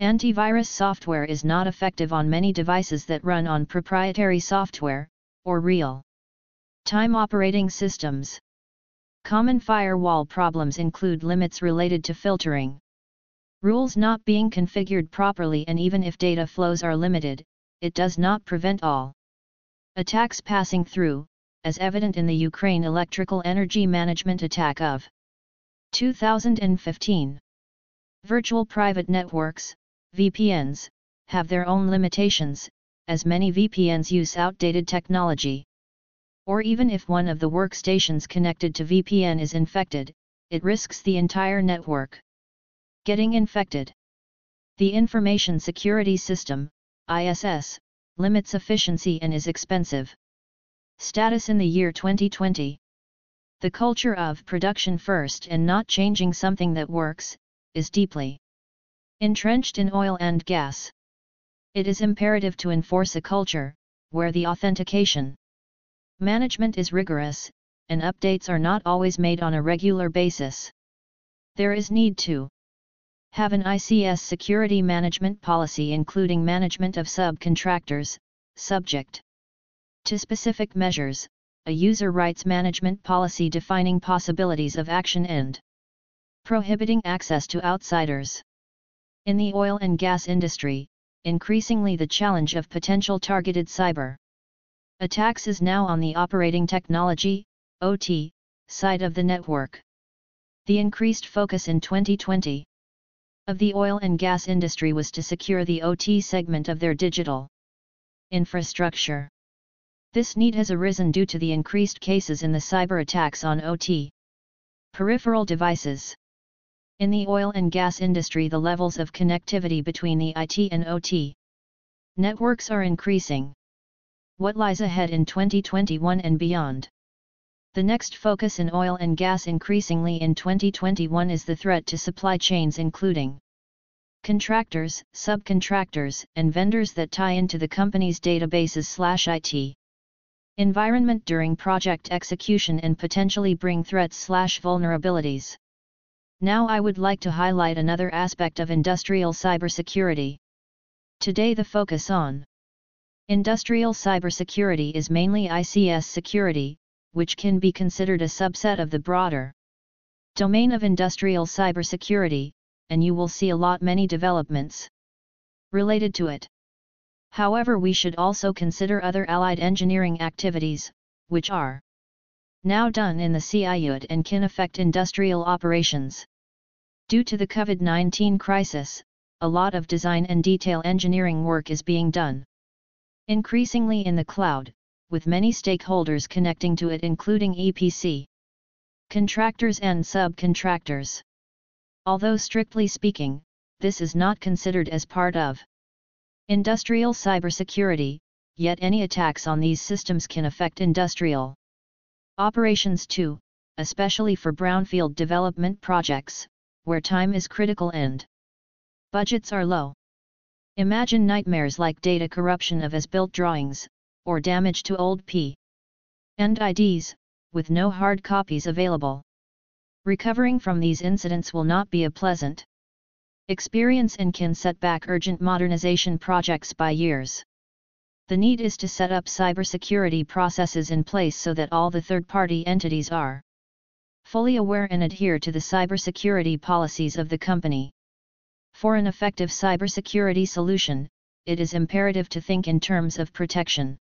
Antivirus software is not effective on many devices that run on proprietary software, or real time operating systems. Common firewall problems include limits related to filtering, rules not being configured properly, and even if data flows are limited, it does not prevent all attacks passing through, as evident in the Ukraine electrical energy management attack of 2015. Virtual private networks, VPNs, have their own limitations, as many VPNs use outdated technology. Or even if one of the workstations connected to VPN is infected, it risks the entire network getting infected. The Information Security System, ISS, limits efficiency and is expensive. Status in the year 2020 The culture of production first and not changing something that works, is deeply entrenched in oil and gas. It is imperative to enforce a culture, where the authentication management is rigorous, and updates are not always made on a regular basis. There is need to have an ICS security management policy including management of subcontractors, subject to specific measures, a user rights management policy defining possibilities of action and prohibiting access to outsiders. In the oil and gas industry, increasingly the challenge of potential targeted cyber attacks is now on the operating technology, OT, side of the network. The increased focus in 2020 of the oil and gas industry was to secure the OT segment of their digital infrastructure. This need has arisen due to the increased cases in the cyber attacks on OT peripheral devices. In the oil and gas industry the levels of connectivity between the IT and OT networks are increasing. What lies ahead in 2021 and beyond? The next focus in oil and gas increasingly in 2021 is the threat to supply chains including contractors, subcontractors, and vendors that tie into the company's databases/IT environment during project execution and potentially bring threats/vulnerabilities. Now I would like to highlight another aspect of industrial cybersecurity. Today the focus on industrial cybersecurity is mainly ICS security, which can be considered a subset of the broader domain of industrial cybersecurity, and you will see a lot many developments related to it. However we should also consider other allied engineering activities, which are now done in the CIUT and can affect industrial operations. Due to the COVID-19 crisis, a lot of design and detail engineering work is being done. Increasingly in the cloud, with many stakeholders connecting to it including EPC, contractors and subcontractors. Although strictly speaking, this is not considered as part of industrial cybersecurity, yet any attacks on these systems can affect industrial operations too, especially for brownfield development projects, where time is critical and budgets are low. Imagine nightmares like data corruption of as-built drawings, or damage to old P. and IDs, with no hard copies available. Recovering from these incidents will not be a pleasant experience and can set back urgent modernization projects by years. The need is to set up cybersecurity processes in place so that all the third-party entities are fully aware and adhere to the cybersecurity policies of the company. For an effective cybersecurity solution, it is imperative to think in terms of protection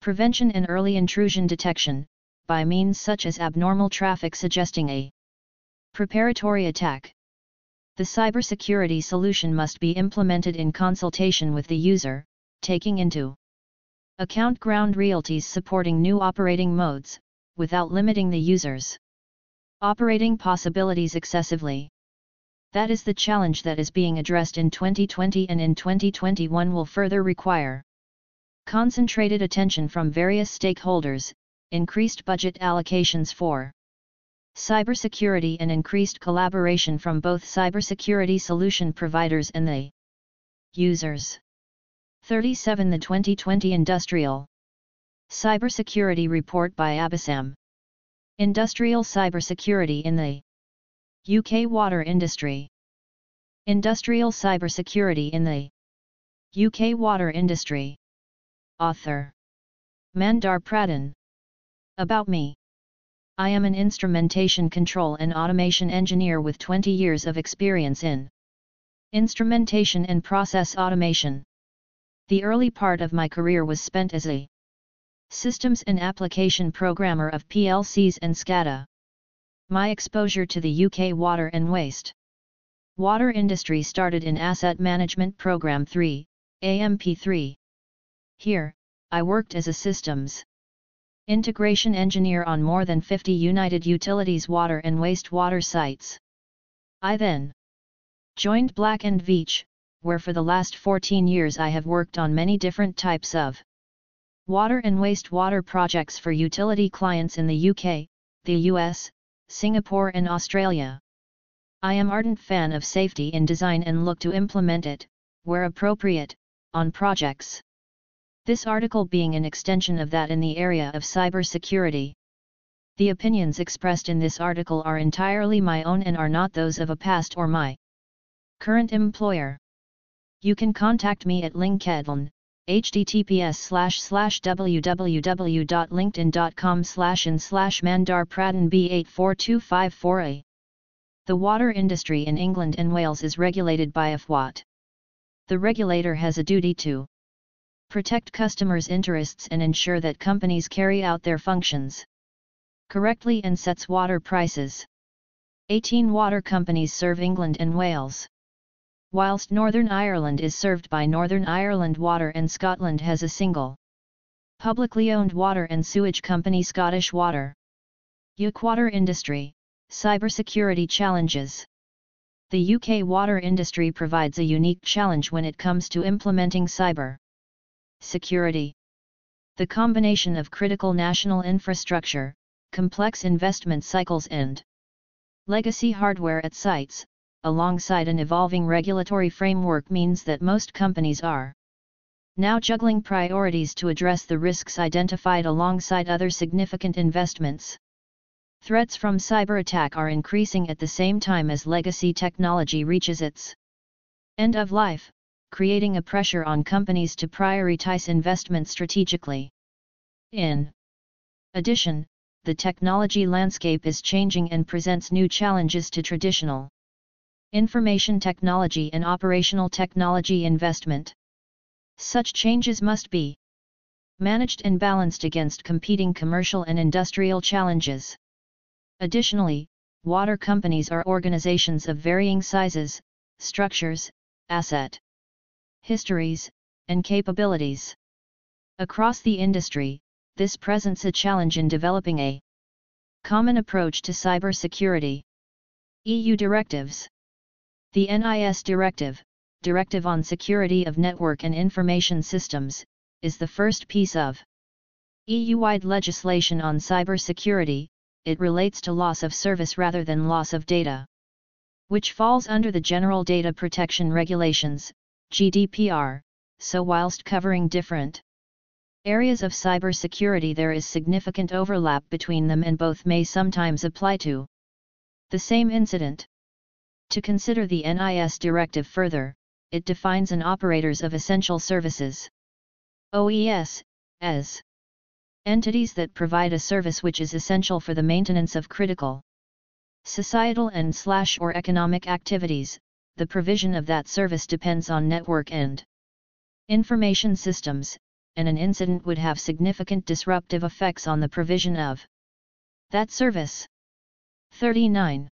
prevention and early intrusion detection, by means such as abnormal traffic suggesting a preparatory attack. The cybersecurity solution must be implemented in consultation with the user, taking into Account ground realties supporting new operating modes, without limiting the users. Operating possibilities excessively. That is the challenge that is being addressed in 2020 and in 2021 will further require concentrated attention from various stakeholders, increased budget allocations for cybersecurity and increased collaboration from both cybersecurity solution providers and the users. 37 The 2020 Industrial Cybersecurity Report by Abhisam Industrial Cybersecurity in the UK water industry. Industrial cybersecurity in the UK water industry. Author Mandar Pradhan. About me. I am an instrumentation control and automation engineer with 20 years of experience in instrumentation and process automation. The early part of my career was spent as a systems and application programmer of PLCs and SCADA. My exposure to the UK water and waste water industry started in Asset Management Program 3, AMP3. Here, I worked as a systems integration engineer on more than 50 United Utilities water and wastewater sites. I then joined Black & Veatch, where for the last 14 years I have worked on many different types of water and wastewater projects for utility clients in the UK, the US, Singapore and Australia. I am ardent fan of safety in design and look to implement it, where appropriate, on projects. This article being an extension of that in the area of cybersecurity. The opinions expressed in this article are entirely my own and are not those of a past or my current employer. You can contact me at LinkedIn, https slash slash www.linkedin.com slash in slash mandar pradhan b84254a. The water industry in England and Wales is regulated by Ofwat. The regulator has a duty to protect customers' interests and ensure that companies carry out their functions correctly and sets water prices. 18 water companies serve England and Wales. Whilst Northern Ireland is served by Northern Ireland Water and Scotland has a single publicly owned water and sewage company Scottish Water. UK Water industry, cybersecurity challenges. The UK water industry provides a unique challenge when it comes to implementing cyber security. The combination of critical national infrastructure, complex investment cycles and legacy hardware at sites, alongside an evolving regulatory framework means that most companies are now juggling priorities to address the risks identified alongside other significant investments. Threats from cyber attack are increasing at the same time as legacy technology reaches its end of life, creating a pressure on companies to prioritize investment strategically. In addition, the technology landscape is changing and presents new challenges to traditional information technology and operational technology investment. Such changes must be managed and balanced against competing commercial and industrial challenges. Additionally, water companies are organizations of varying sizes, structures, asset histories, and capabilities. Across the industry, this presents a challenge in developing a common approach to cybersecurity. EU directives the NIS Directive, Directive on Security of Network and Information Systems, is the first piece of EU-wide legislation on cybersecurity, it relates to loss of service rather than loss of data. Which falls under the General Data Protection Regulations, GDPR, so whilst covering different areas of cybersecurity there is significant overlap between them and both may sometimes apply to the same incident. To consider the NIS directive further, it defines an operators of essential services OES as entities that provide a service which is essential for the maintenance of critical societal and slash or economic activities, the provision of that service depends on network and information systems, and an incident would have significant disruptive effects on the provision of that service. 39.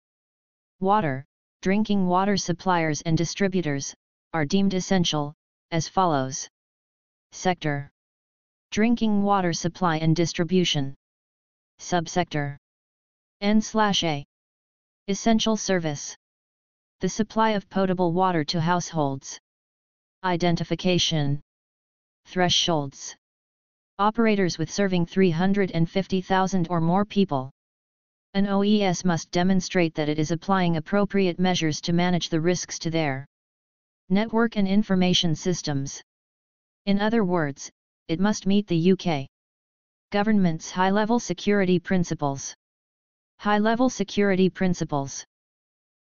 Water, drinking water suppliers and distributors, are deemed essential, as follows. Sector Drinking water supply and distribution. Subsector N/A Essential service The supply of potable water to households. Identification Thresholds Operators with serving 350,000 or more people. An OES must demonstrate that it is applying appropriate measures to manage the risks to their network and information systems. In other words, it must meet the UK government's high-level security principles. High-level security principles.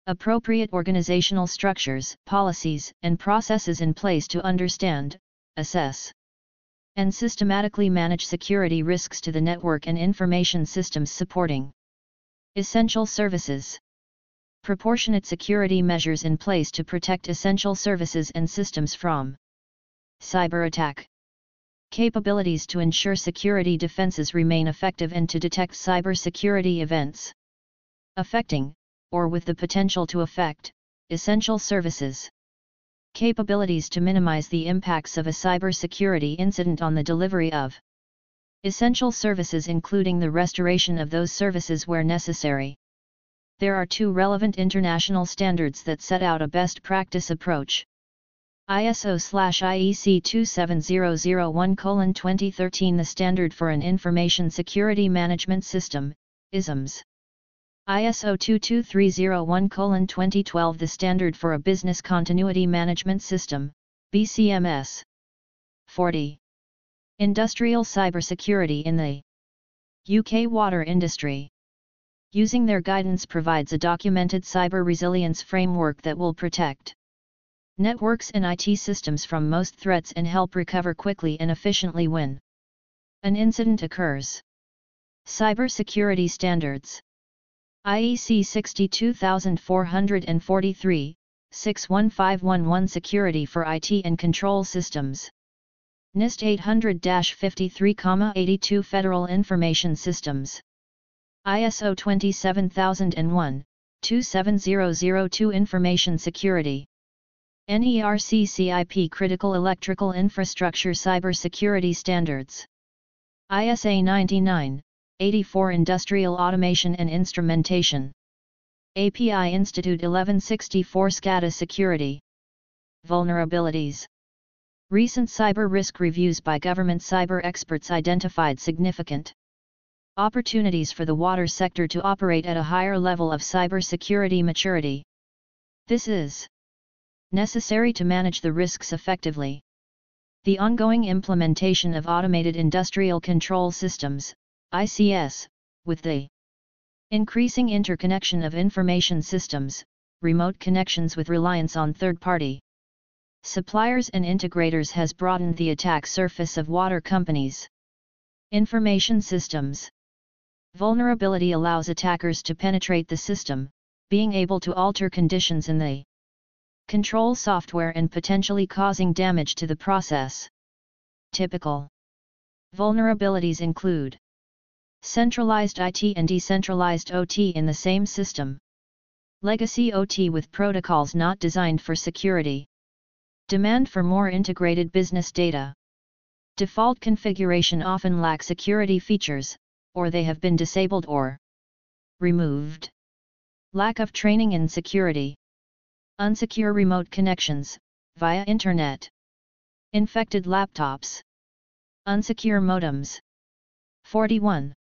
Appropriate organizational structures, policies, and processes in place to understand, assess, and systematically manage security risks to the network and information systems supporting essential services. Proportionate security measures in place to protect essential services and systems from cyber attack capabilities to ensure security defenses remain effective and to detect cyber security events affecting, or with the potential to affect, essential services. Capabilities to minimize the impacts of a cyber security incident on the delivery of essential services including the restoration of those services where necessary. There are two relevant international standards that set out a best practice approach. ISO/IEC 27001 2013 The Standard for an Information Security Management System, ISMS. ISO 22301 2012 The Standard for a Business Continuity Management System, BCMS. 40. Industrial Cybersecurity in the UK water industry. Using their guidance provides a documented cyber resilience framework that will protect networks and IT systems from most threats and help recover quickly and efficiently when an incident occurs. Cybersecurity Standards IEC 62443, 61511 Security for IT and Control Systems NIST 800-53,82 Federal Information Systems. ISO 27001, 27002 Information Security. NERC CIP Critical Electrical Infrastructure Cybersecurity Standards. ISA 99, 84 Industrial Automation and Instrumentation. API Institute 1164 SCADA Security. Vulnerabilities Recent cyber risk reviews by government cyber experts identified significant opportunities for the water sector to operate at a higher level of cyber security maturity. This is necessary to manage the risks effectively. The ongoing implementation of automated industrial control systems, ICS, with the increasing interconnection of information systems, remote connections with reliance on third-party suppliers and integrators has broadened the attack surface of water companies. Information systems Vulnerability allows attackers to penetrate the system, being able to alter conditions in the control software and potentially causing damage to the process. Typical vulnerabilities include centralized IT and decentralized OT in the same system, legacy OT with protocols not designed for security, demand for more integrated business data. Default configuration often lack security features, or they have been disabled or removed. Lack of training in security. Unsecure remote connections, via Internet. Infected laptops. Unsecure modems. 41.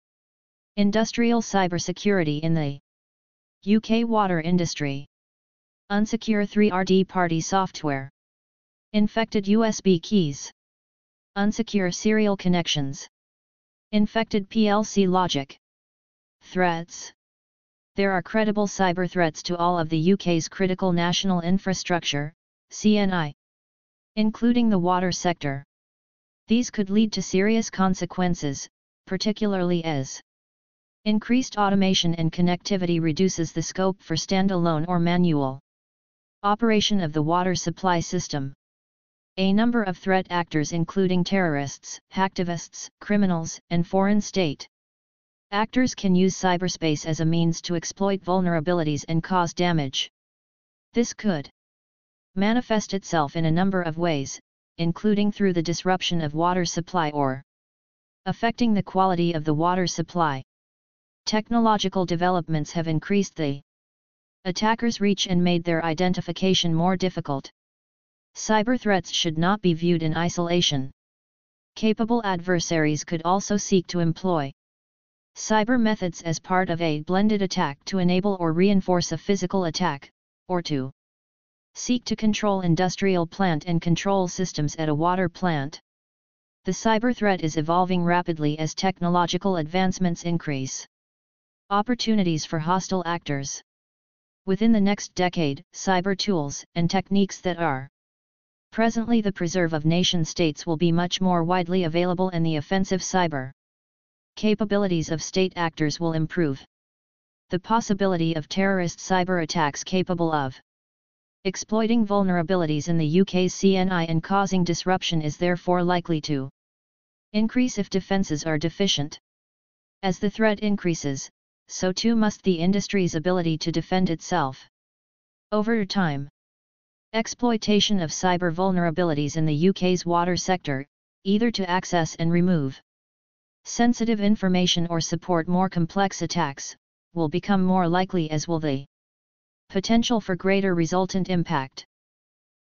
Industrial cybersecurity in the UK water industry. Unsecure 3RD party software. Infected USB keys. Unsecure serial connections. Infected PLC logic. Threats there are credible cyber threats to all of the UK's critical national infrastructure, CNI, including the water sector. These could lead to serious consequences, particularly as increased automation and connectivity reduces the scope for standalone or manual operation of the water supply system. A number of threat actors including terrorists, hacktivists, criminals, and foreign state Actors can use cyberspace as a means to exploit vulnerabilities and cause damage. This could manifest itself in a number of ways, including through the disruption of water supply or affecting the quality of the water supply. Technological developments have increased the attacker's reach and made their identification more difficult. Cyber threats should not be viewed in isolation. Capable adversaries could also seek to employ cyber methods as part of a blended attack to enable or reinforce a physical attack, or to seek to control industrial plant and control systems at a water plant. The cyber threat is evolving rapidly as technological advancements increase. Opportunities for hostile actors. Within the next decade, cyber tools and techniques that are presently the preserve of nation states will be much more widely available and the offensive cyber capabilities of state actors will improve. The possibility of terrorist cyber attacks capable of exploiting vulnerabilities in the UK's CNI and causing disruption is therefore likely to increase if defences are deficient. As the threat increases, so too must the industry's ability to defend itself. Over time, exploitation of cyber vulnerabilities in the UK's water sector, either to access and remove sensitive information or support more complex attacks, will become more likely as will the potential for greater resultant impact.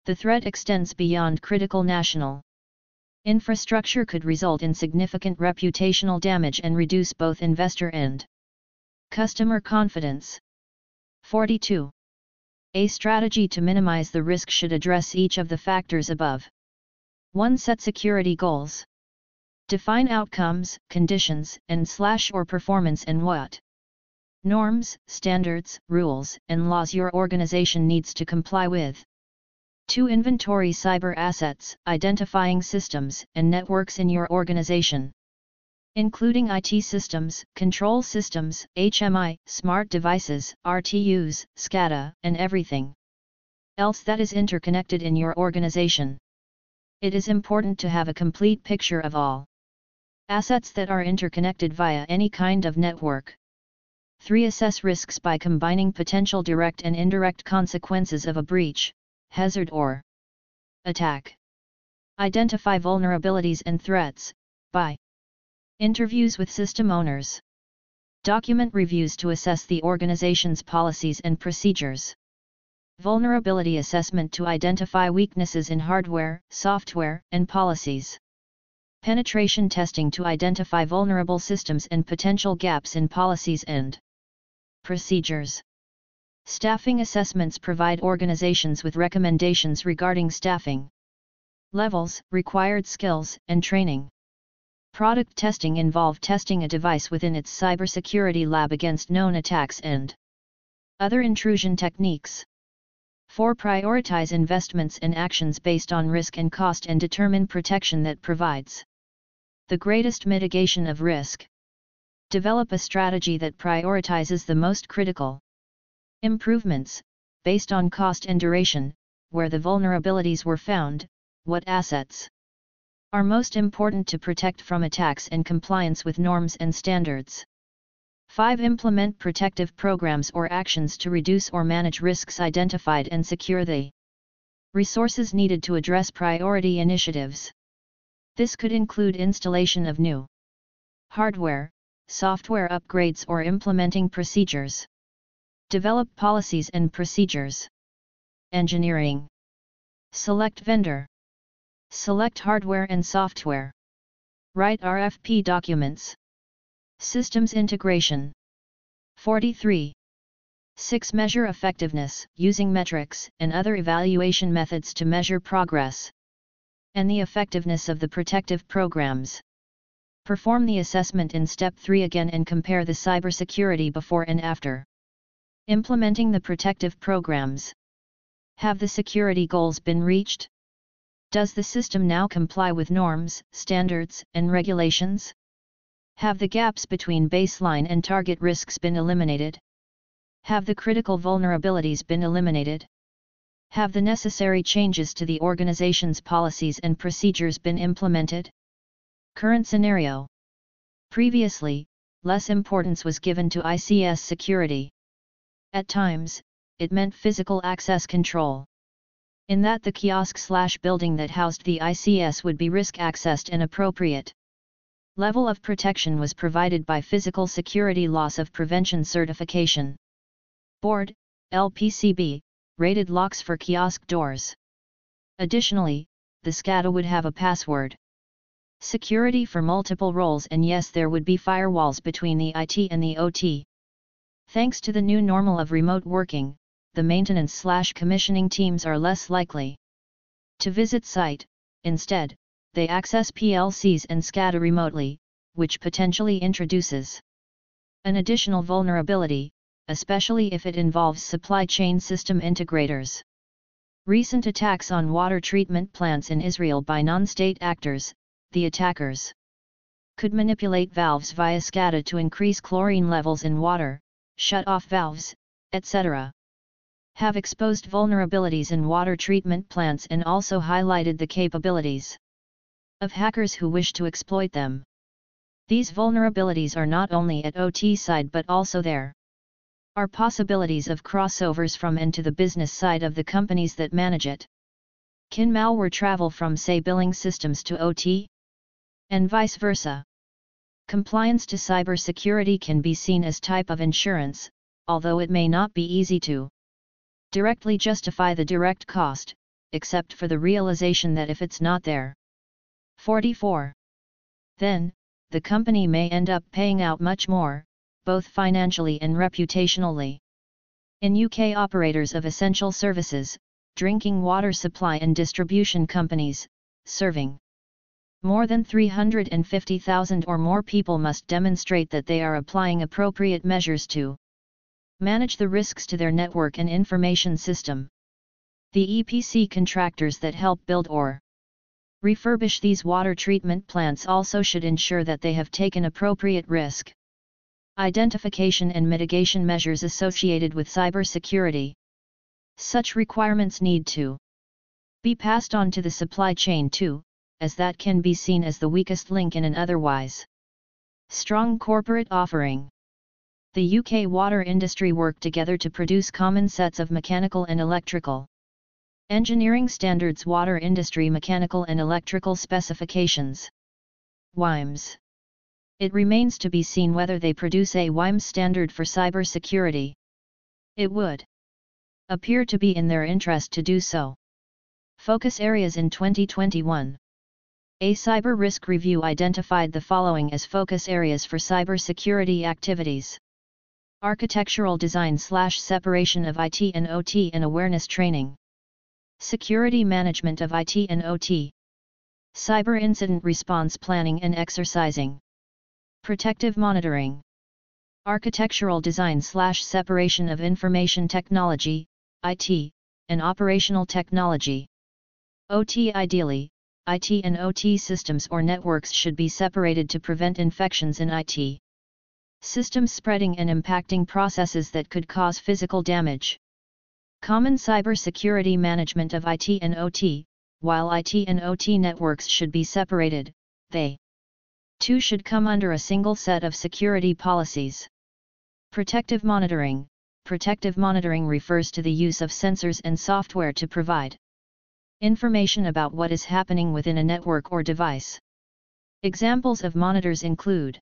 The threat extends beyond critical national infrastructure could result in significant reputational damage and reduce both investor and customer confidence. 42. A strategy to minimize the risk should address each of the factors above. 1. Set security goals. Define outcomes, conditions, and slash or performance and what norms, standards, rules, and laws your organization needs to comply with. 2. Inventory cyber assets, identifying systems and networks in your organization. Including IT systems, control systems, HMI, smart devices, RTUs, SCADA, and everything else that is interconnected in your organization. It is important to have a complete picture of all Assets that are interconnected via any kind of network. 3. Assess risks by combining potential direct and indirect consequences of a breach, hazard or attack. Identify vulnerabilities and threats, by interviews with system owners. Document reviews to assess the organization's policies and procedures. Vulnerability assessment to identify weaknesses in hardware, software, and policies penetration testing to identify vulnerable systems and potential gaps in policies and procedures. Staffing assessments provide organizations with recommendations regarding staffing levels, required skills, and training. Product testing involve testing a device within its cybersecurity lab against known attacks and other intrusion techniques. 4. Prioritize investments and actions based on risk and cost and determine protection that provides the greatest mitigation of risk. Develop a strategy that prioritizes the most critical improvements, based on cost and duration, where the vulnerabilities were found, what assets are most important to protect from attacks and compliance with norms and standards. 5. Implement protective programs or actions to reduce or manage risks identified and secure the resources needed to address priority initiatives. This could include installation of new hardware, software upgrades or implementing procedures. Develop policies and procedures. Engineering. Select vendor. Select hardware and software. Write RFP documents. Systems integration. 43. 6. Measure effectiveness, using metrics and other evaluation methods to measure progress and the effectiveness of the protective programs. Perform the assessment in Step 3 again and compare the cybersecurity before and after. Implementing the protective programs. Have the security goals been reached? Does the system now comply with norms, standards, and regulations? Have the gaps between baseline and target risks been eliminated? Have the critical vulnerabilities been eliminated? Have the necessary changes to the organization's policies and procedures been implemented? Current scenario Previously, less importance was given to ICS security. At times, it meant physical access control. In that the kiosk slash building that housed the ICS would be risk accessed and appropriate. Level of protection was provided by Physical Security Loss of Prevention Certification. Board, LPCB, rated locks for kiosk doors. Additionally, the SCADA would have a password. Security for multiple roles and yes there would be firewalls between the IT and the OT. Thanks to the new normal of remote working, the maintenance slash commissioning teams are less likely to visit site, instead, they access PLCs and SCADA remotely, which potentially introduces an additional vulnerability, especially if it involves supply chain system integrators. Recent attacks on water treatment plants in Israel by non-state actors, the attackers, could manipulate valves via SCADA to increase chlorine levels in water, shut off valves, etc. Have exposed vulnerabilities in water treatment plants and also highlighted the capabilities of hackers who wish to exploit them. These vulnerabilities are not only at OT side but also there are possibilities of crossovers from and to the business side of the companies that manage it. Can malware travel from say billing systems to OT? And vice versa. Compliance to cybersecurity can be seen as type of insurance, although it may not be easy to directly justify the direct cost, except for the realization that if it's not there. 44. Then, the company may end up paying out much more, both financially and reputationally. In UK operators of essential services, drinking water supply and distribution companies, serving more than 350,000 or more people must demonstrate that they are applying appropriate measures to manage the risks to their network and information system. The EPC contractors that help build or refurbish these water treatment plants also should ensure that they have taken appropriate risk identification and mitigation measures associated with cybersecurity. Such requirements need to be passed on to the supply chain too, as that can be seen as the weakest link in an otherwise strong corporate offering. The UK water industry worked together to produce common sets of mechanical and electrical engineering standards water industry mechanical and electrical specifications. WIMS it remains to be seen whether they produce a WIMS standard for cybersecurity. It would appear to be in their interest to do so. Focus areas in 2021 A cyber risk review identified the following as focus areas for cybersecurity activities. Architectural design slash separation of IT and OT and awareness training. Security management of IT and OT. Cyber incident response planning and exercising. Protective monitoring. Architectural design slash separation of information technology, IT, and operational technology. OT Ideally, IT and OT systems or networks should be separated to prevent infections in IT. Systems spreading and impacting processes that could cause physical damage. Common cybersecurity management of IT and OT, while IT and OT networks should be separated, they Two should come under a single set of security policies. Protective monitoring Protective monitoring refers to the use of sensors and software to provide information about what is happening within a network or device. Examples of monitors include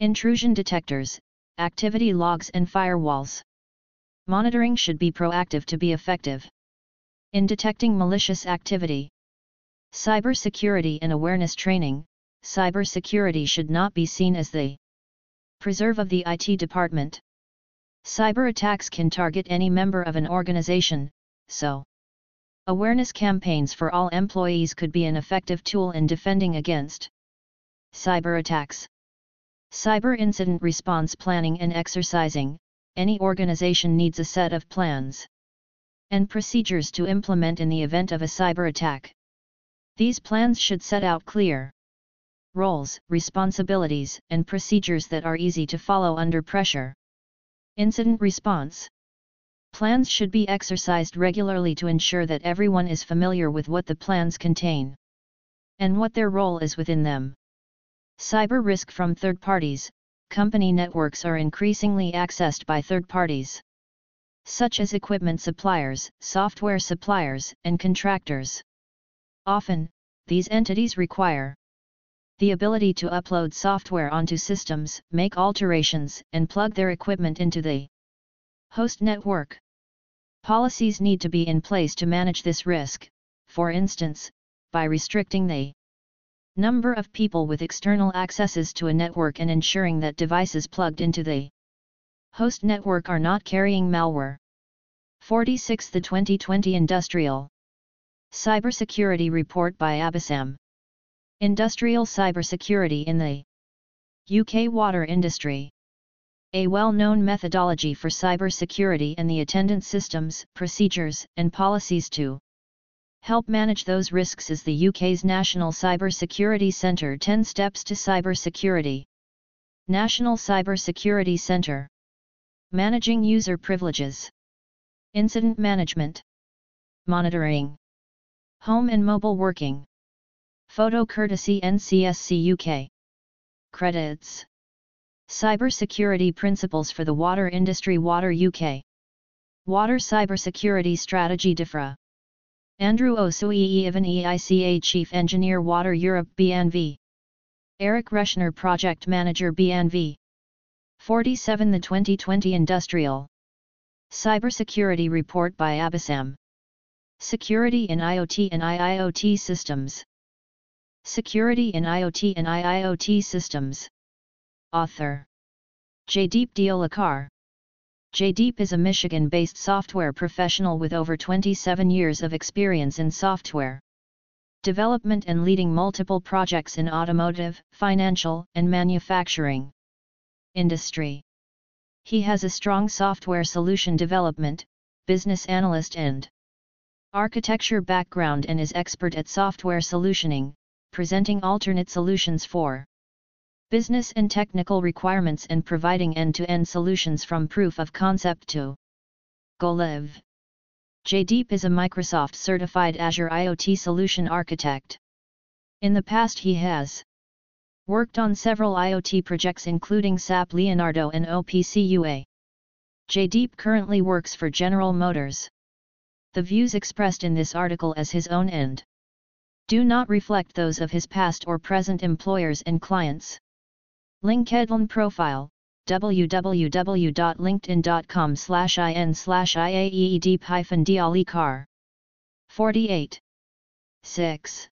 intrusion detectors, activity logs and firewalls. Monitoring should be proactive to be effective. In detecting malicious activity, cybersecurity and awareness training, cybersecurity should not be seen as the preserve of the IT department. Cyber attacks can target any member of an organization, so awareness campaigns for all employees could be an effective tool in defending against cyber attacks. Cyber incident response planning and exercising, any organization needs a set of plans and procedures to implement in the event of a cyber attack. These plans should set out clear roles, responsibilities, and procedures that are easy to follow under pressure. Incident response Plans should be exercised regularly to ensure that everyone is familiar with what the plans contain and what their role is within them. Cyber risk from third parties Company networks are increasingly accessed by third parties, such as equipment suppliers, software suppliers, and contractors. Often, these entities require the ability to upload software onto systems, make alterations, and plug their equipment into the host network. Policies need to be in place to manage this risk, for instance, by restricting the number of people with external accesses to a network and ensuring that devices plugged into the host network are not carrying malware. 46 The 2020 Industrial Cybersecurity Report by Abhisam Industrial Cybersecurity in the UK water industry. A well-known methodology for cybersecurity and the attendant systems, procedures, and policies to help manage those risks is the UK's National Cybersecurity Centre 10 Steps to Cybersecurity. National Cybersecurity Centre Managing User Privileges Incident Management Monitoring Home and Mobile Working Photo courtesy NCSC UK. Credits. Cybersecurity Principles for the Water Industry Water UK. Water Cybersecurity Strategy DEFRA. Andrew Osui Evan EICA Chief Engineer Water Europe DNV. Eric Reschner Project Manager DNV. 47 The 2020 Industrial Cybersecurity Report by Abhisam. Security in IoT and IIoT Systems. Security in IoT and IIoT Systems. Author Jaydeep Deolakar. Jaydeep is a Michigan-based software professional with over 27 years of experience in software development and leading multiple projects in automotive, financial, and manufacturing industry. He has a strong software solution development, business analyst and architecture background and is expert at software solutioning, presenting alternate solutions for business and technical requirements and providing end-to-end solutions from proof of concept to go live. Jaydeep is a Microsoft certified Azure IoT solution architect. In the past he has worked on several IoT projects including SAP Leonardo and OPC UA. Jaydeep currently works for General Motors. The views expressed in this article as his own end do not reflect those of his past or present employers and clients. LinkedIn profile www.linkedin.com slash in slash iaeed hyphen car 48 6.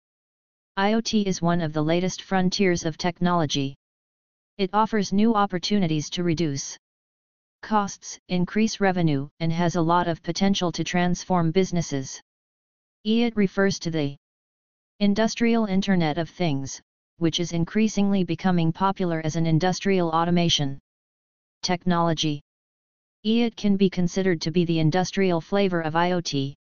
IoT is one of the latest frontiers of technology. It offers new opportunities to reduce costs, increase revenue, and has a lot of potential to transform businesses. It refers to the Industrial Internet of Things, which is increasingly becoming popular as an industrial automation technology. IIoT can be considered to be the industrial flavor of IoT.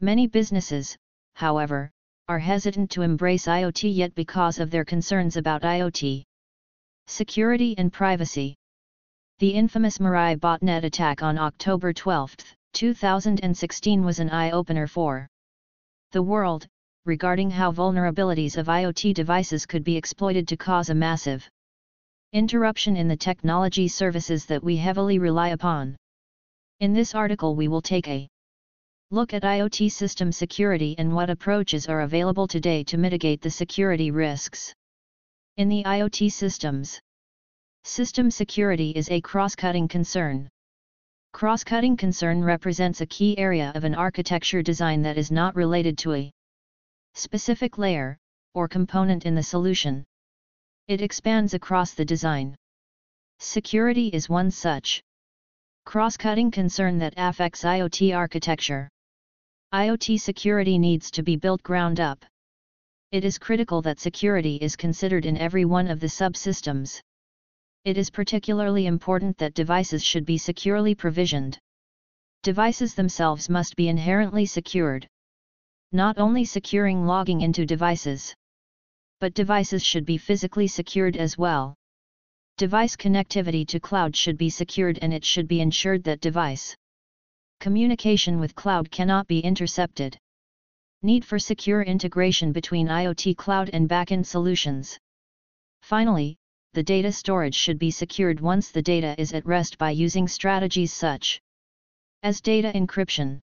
Many businesses, however, are hesitant to embrace IoT yet because of their concerns about IoT security and privacy. The infamous Mirai botnet attack on October 12, 2016 was an eye-opener for the world, regarding how vulnerabilities of IoT devices could be exploited to cause a massive interruption in the technology services that we heavily rely upon. In this article we will take a look at IoT system security and what approaches are available today to mitigate the security risks. In the IoT systems, system security is a cross-cutting concern. Cross-cutting concern represents a key area of an architecture design that is not related to a specific layer, or component in the solution. It expands across the design. Security is one such cross-cutting concern that affects IoT architecture. IoT security needs to be built ground up. It is critical that security is considered in every one of the subsystems. It is particularly important that devices should be securely provisioned. Devices themselves must be inherently secured not only securing logging into devices. But devices should be physically secured as well. Device connectivity to cloud should be secured and it should be ensured that device communication with cloud cannot be intercepted. Need for secure integration between IoT cloud and backend solutions. Finally, the data storage should be secured once the data is at rest by using strategies such as data encryption.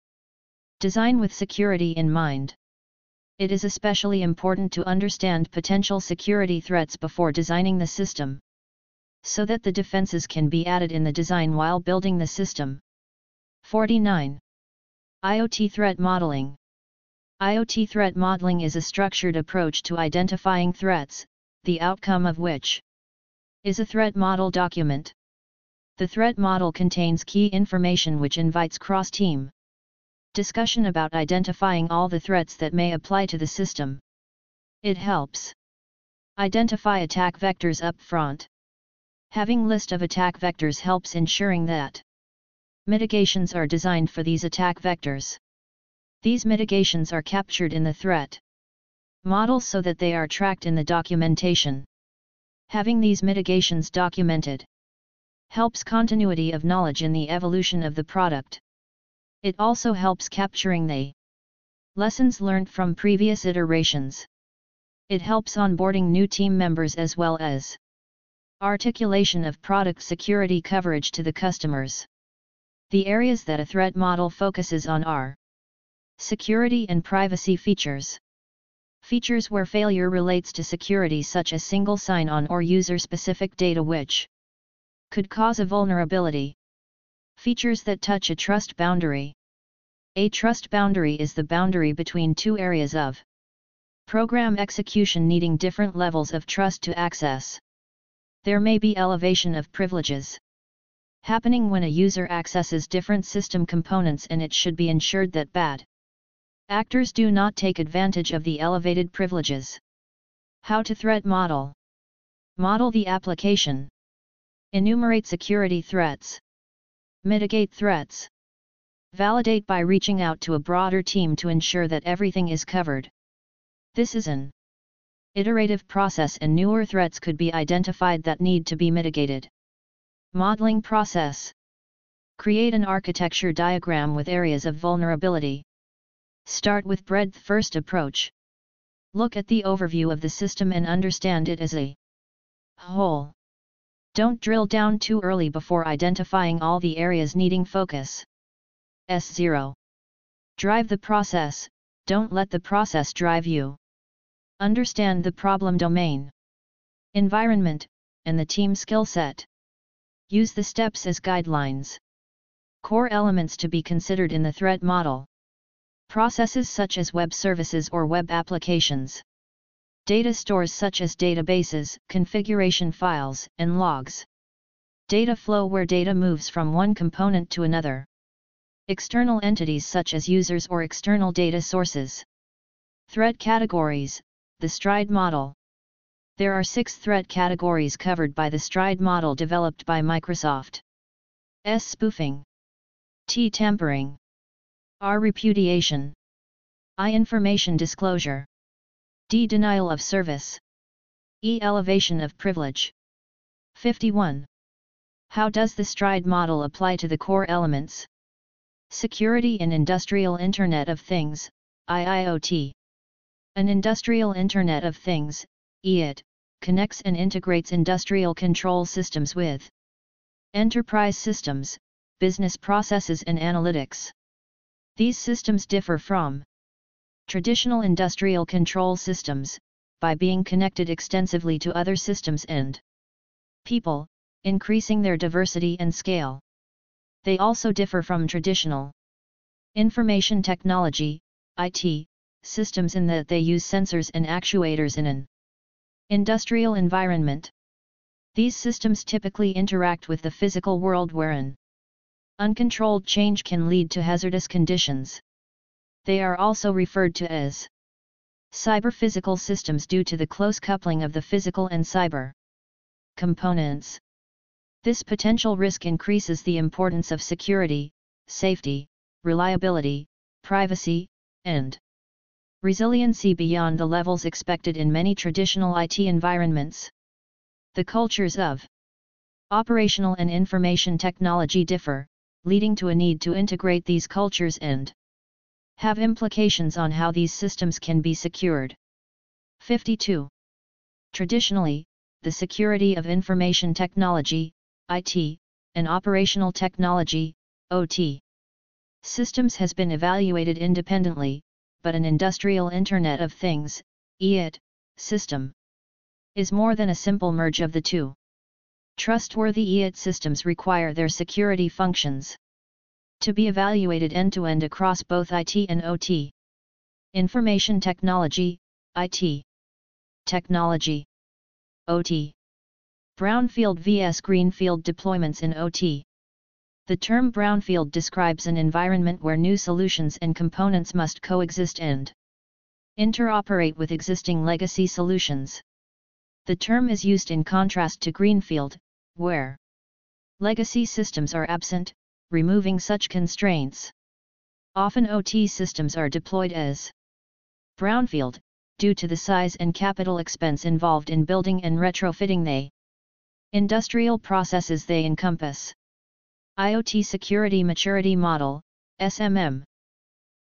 Design with security in mind. It is especially important to understand potential security threats before designing the system, so that the defenses can be added in the design while building the system. 49. IoT Threat Modeling IoT threat modeling is a structured approach to identifying threats, the outcome of which is a threat model document. The threat model contains key information which invites cross-team discussion about identifying all the threats that may apply to the system. It helps identify attack vectors up front. Having list of attack vectors helps ensuring that mitigations are designed for these attack vectors. These mitigations are captured in the threat model so that they are tracked in the documentation. Having these mitigations documented helps continuity of knowledge in the evolution of the product. It also helps capturing the lessons learned from previous iterations. It helps onboarding new team members as well as articulation of product security coverage to the customers. The areas that a threat model focuses on are security and privacy features. Features where failure relates to security such as single sign-on or user-specific data which could cause a vulnerability. Features that touch a trust boundary. A trust boundary is the boundary between two areas of program execution needing different levels of trust to access. There may be elevation of privileges happening when a user accesses different system components and it should be ensured that bad actors do not take advantage of the elevated privileges. How to threat model Model the application. Enumerate security threats. Mitigate threats. Validate by reaching out to a broader team to ensure that everything is covered. This is an iterative process and newer threats could be identified that need to be mitigated. Modeling process. Create an architecture diagram with areas of vulnerability. Start with breadth first approach. Look at the overview of the system and understand it as a whole. Don't drill down too early before identifying all the areas needing focus. S0. Drive the process, don't let the process drive you. Understand the problem domain, environment, and the team skill set. Use the steps as guidelines. Core elements to be considered in the threat model. Processes such as web services or web applications. Data stores such as databases, configuration files, and logs. Data flow where data moves from one component to another. External entities such as users or external data sources. Threat categories, the STRIDE model. There are six threat categories covered by the STRIDE model developed by Microsoft. S. Spoofing. T. Tampering. R. Repudiation. I. Information disclosure. D. Denial of service. E. Elevation of privilege. 51. How does the STRIDE model apply to the core elements? Security in Industrial Internet of Things, IIoT. An Industrial Internet of Things, IIoT, connects and integrates industrial control systems with enterprise systems, business processes and analytics. These systems differ from traditional industrial control systems, by being connected extensively to other systems and people, increasing their diversity and scale. They also differ from traditional information technology, IT, systems in that they use sensors and actuators in an industrial environment. These systems typically interact with the physical world wherein uncontrolled change can lead to hazardous conditions. They are also referred to as cyber-physical systems due to the close coupling of the physical and cyber components. This potential risk increases the importance of security, safety, reliability, privacy, and resiliency beyond the levels expected in many traditional IT environments. The cultures of operational and information technology differ, leading to a need to integrate these cultures and have implications on how these systems can be secured. 52. Traditionally, the security of information technology, IT, and operational technology, OT, systems has been evaluated independently, but an industrial Internet of Things, IoT, system. Is more than a simple merge of the two. Trustworthy IoT systems require their security functions to be evaluated end-to-end -end across both IT and OT. Information Technology, IT. Technology. OT. Brownfield vs. Greenfield deployments in OT. The term brownfield describes an environment where new solutions and components must coexist and interoperate with existing legacy solutions. The term is used in contrast to greenfield, where legacy systems are absent, removing such constraints. Often OT systems are deployed as brownfield, due to the size and capital expense involved in building and retrofitting the industrial processes they encompass. IoT Security Maturity Model, SMM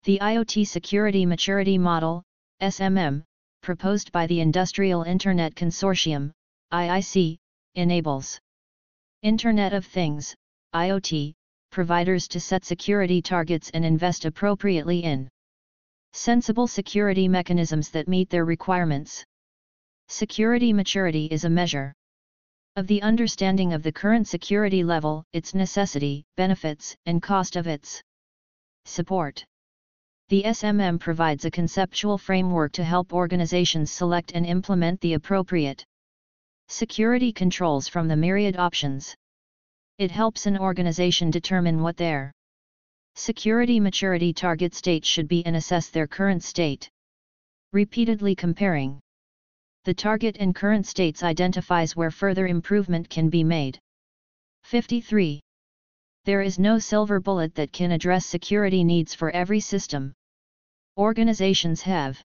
The IoT Security Maturity Model, SMM, proposed by the Industrial Internet Consortium, IIC, enables Internet of Things, IoT, providers to set security targets and invest appropriately in sensible security mechanisms that meet their requirements. Security maturity is a measure of the understanding of the current security level, its necessity, benefits, and cost of its support. The SMM provides a conceptual framework to help organizations select and implement the appropriate security controls from the myriad options. It helps an organization determine what their security maturity target state should be and assess their current state. Repeatedly comparing the target and current states identifies where further improvement can be made. 53. There is no silver bullet that can address security needs for every system. Organizations have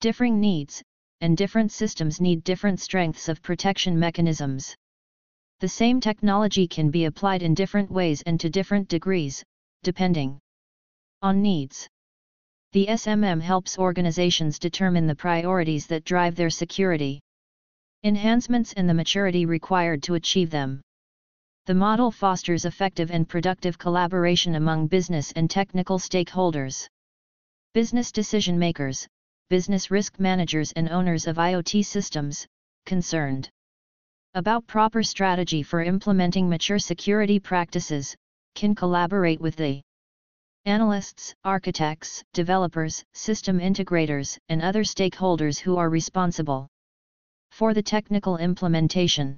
differing needs, and different systems need different strengths of protection mechanisms. The same technology can be applied in different ways and to different degrees, depending on needs. The SMM helps organizations determine the priorities that drive their security enhancements and the maturity required to achieve them. The model fosters effective and productive collaboration among business and technical stakeholders. Business decision makers, business risk managers and owners of IoT systems, concerned about proper strategy for implementing mature security practices, can collaborate with the analysts, architects, developers, system integrators, and other stakeholders who are responsible for the technical implementation.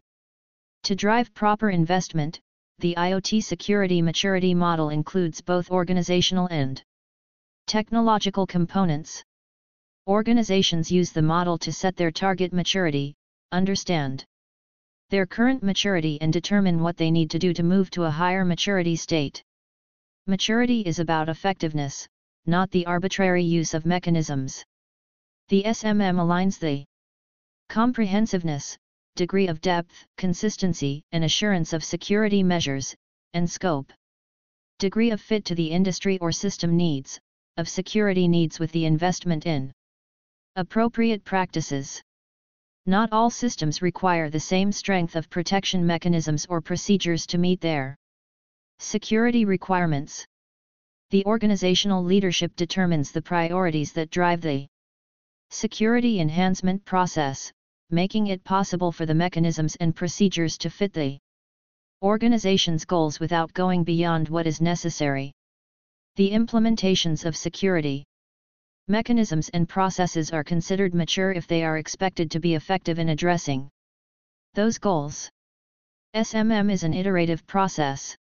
To drive proper investment, the IoT security maturity model includes both organizational and technological components. Organizations use the model to set their target maturity, understand their current maturity and determine what they need to do to move to a higher maturity state. Maturity is about effectiveness, not the arbitrary use of mechanisms. The SMM aligns the comprehensiveness, degree of depth, consistency, and assurance of security measures, and scope. Degree of fit to the industry or system needs, of security needs with the investment in appropriate practices. Not all systems require the same strength of protection mechanisms or procedures to meet their security requirements. The organizational leadership determines the priorities that drive the security enhancement process, making it possible for the mechanisms and procedures to fit the organization's goals without going beyond what is necessary. The implementations of security mechanisms and processes are considered mature if they are expected to be effective in addressing those goals. SMM is an iterative process.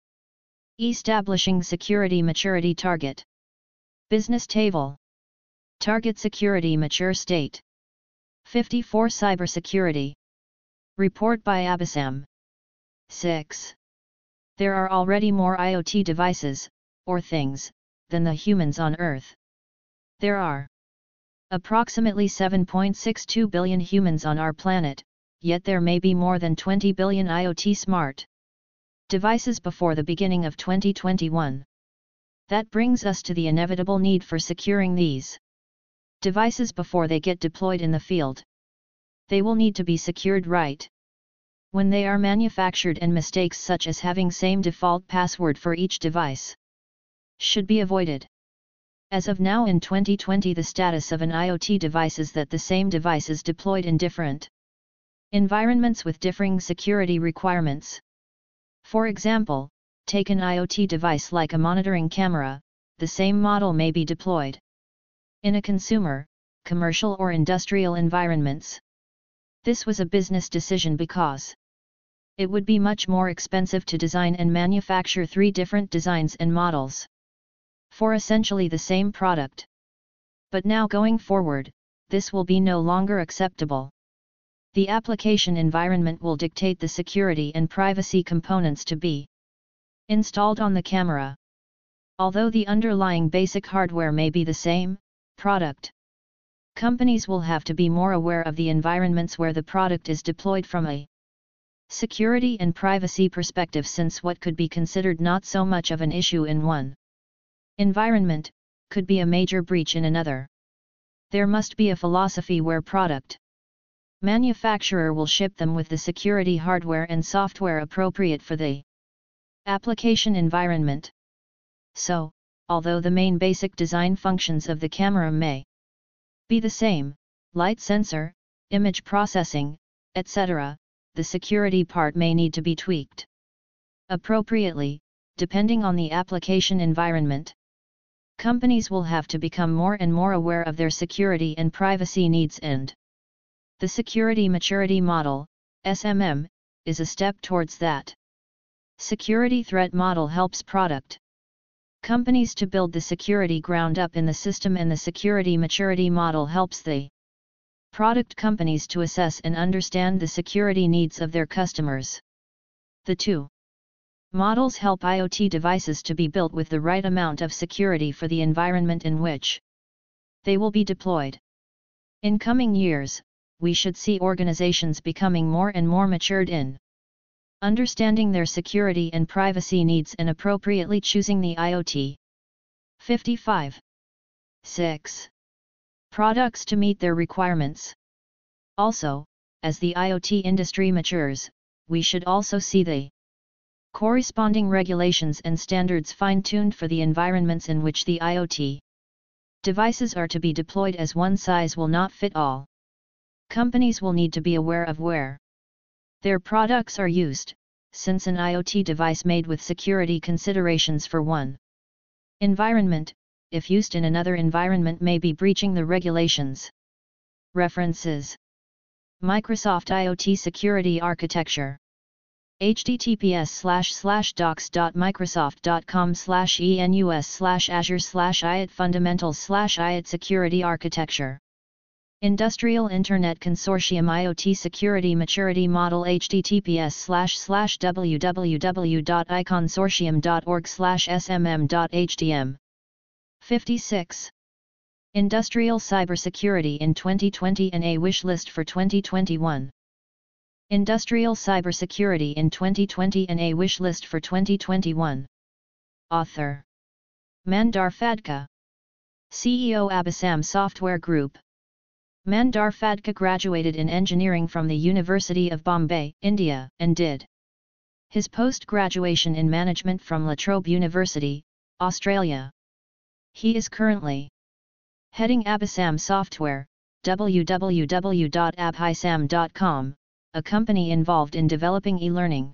Establishing Security Maturity Target Business Table Target Security Mature State 54 Cybersecurity Report by Abhisam 6. There are already more IoT devices, or things, than the humans on Earth. There are approximately 7.62 billion humans on our planet, yet there may be more than 20 billion IoT smart devices before the beginning of 2021. That brings us to the inevitable need for securing these devices before they get deployed in the field. They will need to be secured right. When they are manufactured and mistakes such as having same default password for each device should be avoided. As of now in 2020 the status of an IoT device is that the same device is deployed in different environments with differing security requirements. For example, take an IoT device like a monitoring camera, the same model may be deployed in a consumer, commercial or industrial environments. This was a business decision because it would be much more expensive to design and manufacture three different designs and models for essentially the same product. But now going forward, this will be no longer acceptable. The application environment will dictate the security and privacy components to be installed on the camera. Although the underlying basic hardware may be the same, product companies will have to be more aware of the environments where the product is deployed from a security and privacy perspective since what could be considered not so much of an issue in one environment, could be a major breach in another. There must be a philosophy where product manufacturer will ship them with the security hardware and software appropriate for the application environment. So, although the main basic design functions of the camera may be the same, light sensor, image processing, etc., the security part may need to be tweaked appropriately, depending on the application environment. Companies will have to become more and more aware of their security and privacy needs and the Security Maturity Model, SMM, is a step towards that. Security Threat Model helps product companies to build the security ground up in the system and the Security Maturity Model helps the product companies to assess and understand the security needs of their customers. The two Models help IoT devices to be built with the right amount of security for the environment in which they will be deployed. In coming years, we should see organizations becoming more and more matured in understanding their security and privacy needs and appropriately choosing the IoT 55 6 products to meet their requirements. Also, as the IoT industry matures, we should also see the corresponding regulations and standards fine-tuned for the environments in which the IoT devices are to be deployed as one size will not fit all. Companies will need to be aware of where their products are used, since an IoT device made with security considerations for one environment, if used in another environment may be breaching the regulations. References Microsoft IoT Security Architecture https slash slash docs.microsoft.com slash enus slash azure slash IoT fundamentals slash IoT security architecture. Industrial Internet Consortium IoT Security Maturity Model https slash slash www.iconsortium.org slash smm.htm 56 Industrial Cybersecurity in 2020 and a wish list for 2021 Industrial Cybersecurity in 2020 and a wish list for 2021. Author Mandar Phadke CEO Abhisam Software Group Mandar Phadke graduated in engineering from the University of Bombay, India, and did his post-graduation in management from La Trobe University, Australia. He is currently heading Abhisam Software, www.abhisam.com, a company involved in developing e-learning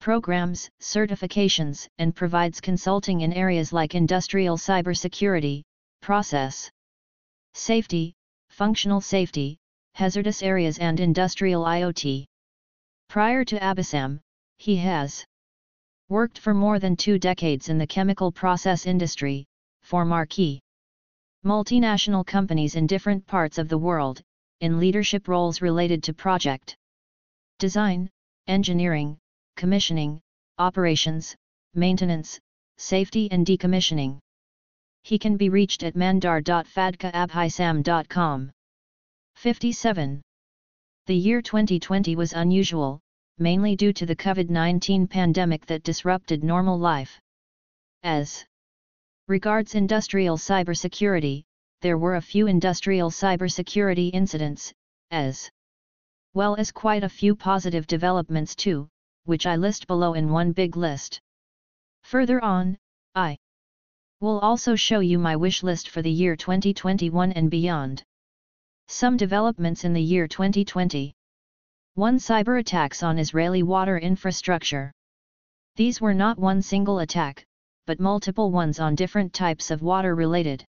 programs, certifications, and provides consulting in areas like industrial cybersecurity, process safety, functional safety, hazardous areas and industrial IoT. Prior to Abhisam, he has worked for more than two decades in the chemical process industry, for marquee multinational companies in different parts of the world, in leadership roles related to project design, engineering, commissioning, operations, maintenance, safety and decommissioning. He can be reached at mandar.phadkeabhisam.com. 57. The year 2020 was unusual, mainly due to the COVID-19 pandemic that disrupted normal life. As regards industrial cybersecurity, there were a few industrial cybersecurity incidents, as well as quite a few positive developments too, which I list below in one big list. Further on, I Will also show you my wish list for the year 2021 and beyond. Some developments in the year 2020. 1. Cyber attacks on Israeli water infrastructure. These were not one single attack, but multiple ones on different types of water-related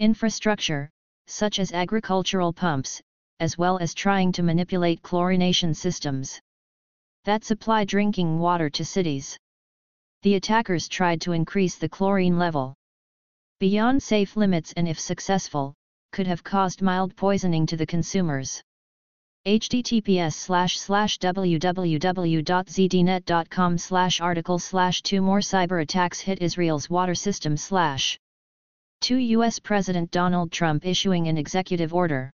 infrastructure, such as agricultural pumps, as well as trying to manipulate chlorination systems that supply drinking water to cities. The attackers tried to increase the chlorine level beyond safe limits and if successful, could have caused mild poisoning to the consumers https slash slash www.zdnet.com slash article slash 2 more cyber attacks hit Israel's water system slash 2 U.S. President Donald Trump issuing an executive order.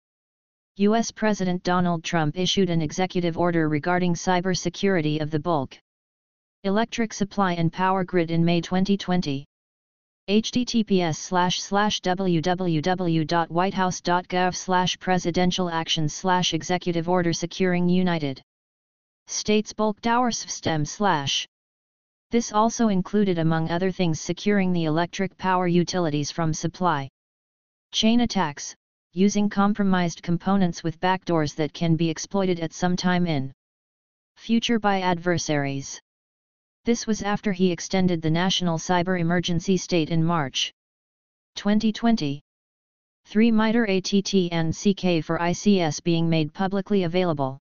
U.S. President Donald Trump issued an executive order regarding cybersecurity of the bulk electric supply and power grid in May 2020 https slash slash www.whitehouse.gov slash presidential actions slash executive order securing United States bulk power system slash this also included among other things securing the electric power utilities from supply chain attacks, using compromised components with backdoors that can be exploited at some time in future by adversaries. This was after he extended the national cyber emergency state in March 2020. 3 MITRE ATT and CK for ICS being made publicly available.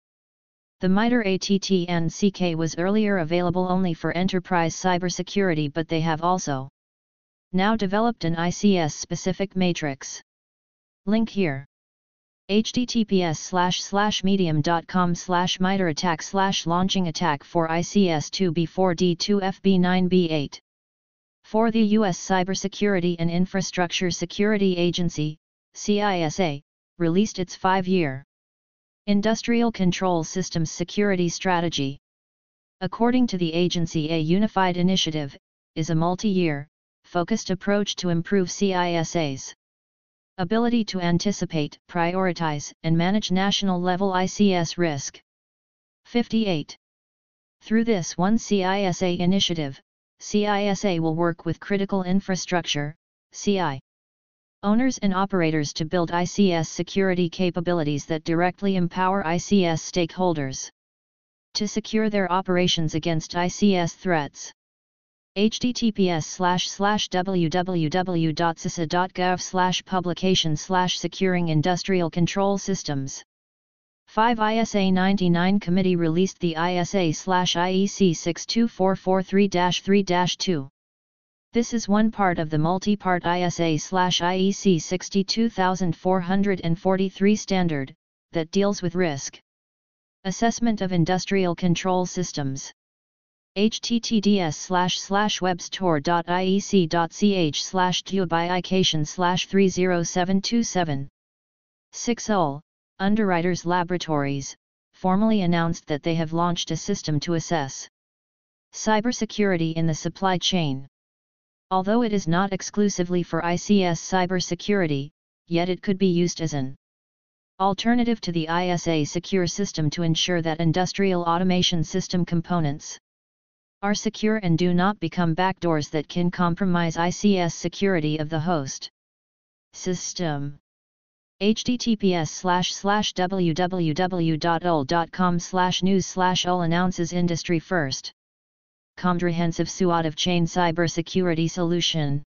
The MITRE ATT and CK was earlier available only for enterprise cybersecurity but they have also now developed an ICS-specific matrix. Link here https slash slash medium.com slash MITRE attack slash launching attack for ICS-2B4D2FB9B8. For the U.S. Cybersecurity and Infrastructure Security Agency, CISA, released its five-year Industrial Control Systems Security Strategy. According to the agency a unified initiative, is a multi-year, focused approach to improve CISA's Ability to anticipate, prioritize, and manage national-level ICS risk. 58. Through this One CISA initiative, CISA will work with critical infrastructure, CI owners and operators to build ICS security capabilities that directly empower ICS stakeholders to secure their operations against ICS threats https slash slash www.cisa.gov slash publication slash securing industrial control systems. 5 ISA 99 committee released the ISA slash IEC 62443-3-2. This is one part of the multi-part ISA slash IEC 62443 standard, that deals with risk assessment of industrial control systems https slash slash webstore.iec.ch slash dubication slash 30727. 6 UL, Underwriters Laboratories, formally announced that they have launched a system to assess cybersecurity in the supply chain. Although it is not exclusively for ICS cybersecurity, yet it could be used as an alternative to the ISA secure system to ensure that industrial automation system components are secure and do not become backdoors that can compromise ICS security of the host system. https slash slash www.ul.com slash news slash ol announces industry first. Comprehensive SWOT of chain cybersecurity solution.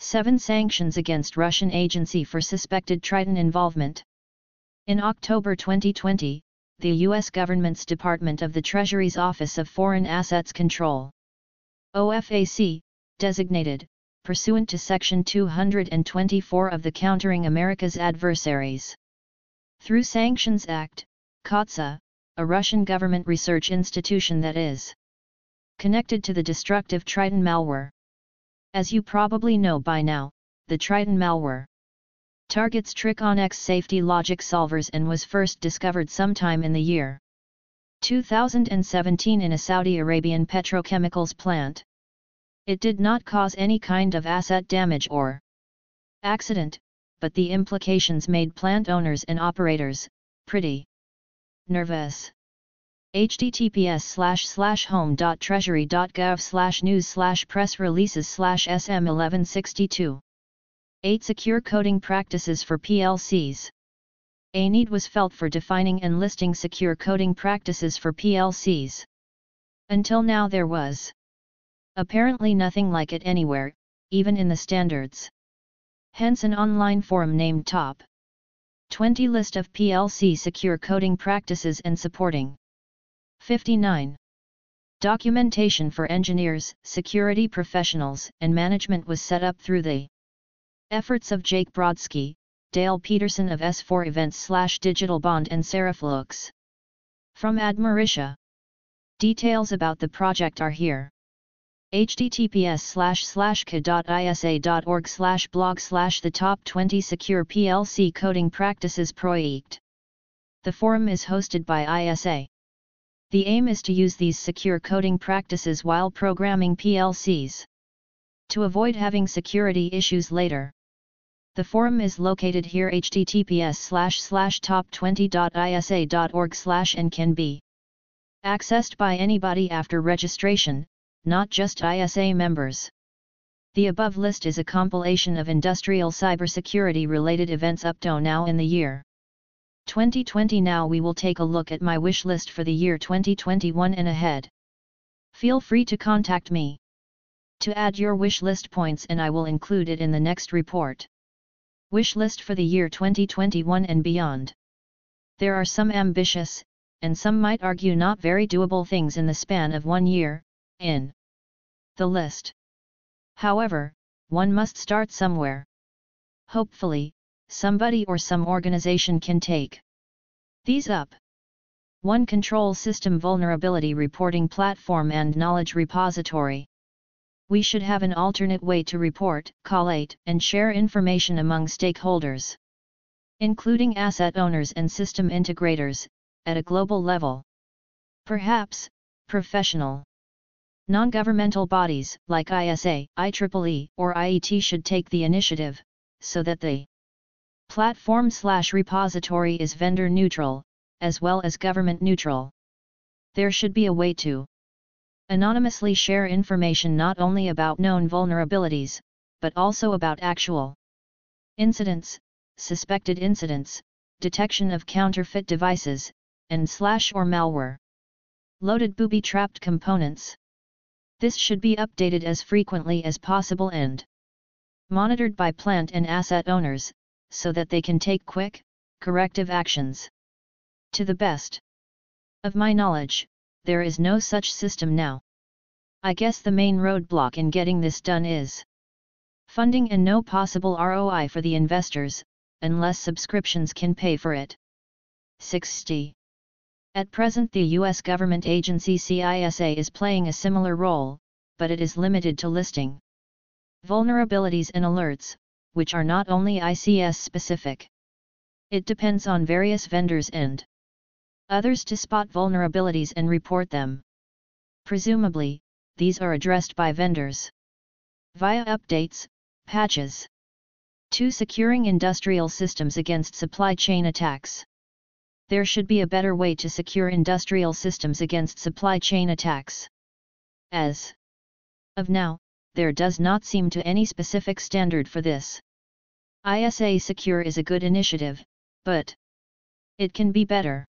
7 Sanctions against Russian agency for suspected Triton involvement. In October 2020, the U.S. government's Department of the Treasury's Office of Foreign Assets Control. OFAC, designated, pursuant to Section 224 of the Countering America's Adversaries. Through Sanctions Act, CAATSA, a Russian government research institution that is connected to the destructive Triton malware. As you probably know by now, the Triton malware targets X safety logic solvers and was first discovered sometime in the year 2017 in a Saudi Arabian petrochemicals plant. It did not cause any kind of asset damage or accident, but the implications made plant owners and operators pretty nervous. https slash slash home.treasury.gov slash news slash press releases slash sm 1162 8 Secure Coding Practices for PLCs A need was felt for defining and listing secure coding practices for PLCs. Until now there was apparently nothing like it anywhere, even in the standards. Hence an online forum named Top 20 List of PLC Secure Coding Practices and Supporting 59. Documentation for engineers, security professionals, and management was set up through the efforts of Jake Brodsky, Dale Peterson of S4 Events slash Digital Bond and Sarah Fluchs. From admeritia. Details about the project are here https slash slash ka.isa.org slash blog slash the top 20 secure PLC coding practices project. The forum is hosted by ISA. The aim is to use these secure coding practices while programming PLCs. To avoid having security issues later. The forum is located here https slash slash top20.isa.org slash and can be accessed by anybody after registration, not just ISA members. The above list is a compilation of industrial cybersecurity related events up to now in the year 2020. Now we will take a look at my wish list for the year 2021 and ahead. Feel free to contact me to add your wish list points and I will include it in the next report. Wish list for the year 2021 and beyond. There are some ambitious, and some might argue not very doable things in the span of one year, in the list. However, one must start somewhere. Hopefully, somebody or some organization can take these up. 1. Control System Vulnerability Reporting Platform and Knowledge Repository. We should have an alternate way to report, collate, and share information among stakeholders, including asset owners and system integrators, at a global level. Perhaps, professional Non-governmental bodies, like ISA, IEEE, or IET should take the initiative, so that the platform slash repository is vendor neutral, as well as government neutral. There should be a way to anonymously share information not only about known vulnerabilities, but also about actual incidents, suspected incidents, detection of counterfeit devices, and slash or malware. Loaded booby-trapped components. This should be updated as frequently as possible and monitored by plant and asset owners, so that they can take quick, corrective actions. To the best of my knowledge, there is no such system now. I guess the main roadblock in getting this done is funding and no possible ROI for the investors, unless subscriptions can pay for it. 60. At present the U.S. government agency CISA is playing a similar role, but it is limited to listing vulnerabilities and alerts, which are not only ICS specific. It depends on various vendors and others to spot vulnerabilities and report them. Presumably, these are addressed by vendors via updates, patches. 2. Securing industrial systems against supply chain attacks there should be a better way to secure industrial systems against supply chain attacks. As of now, there does not seem to any specific standard for this. ISA Secure is a good initiative, but it can be better.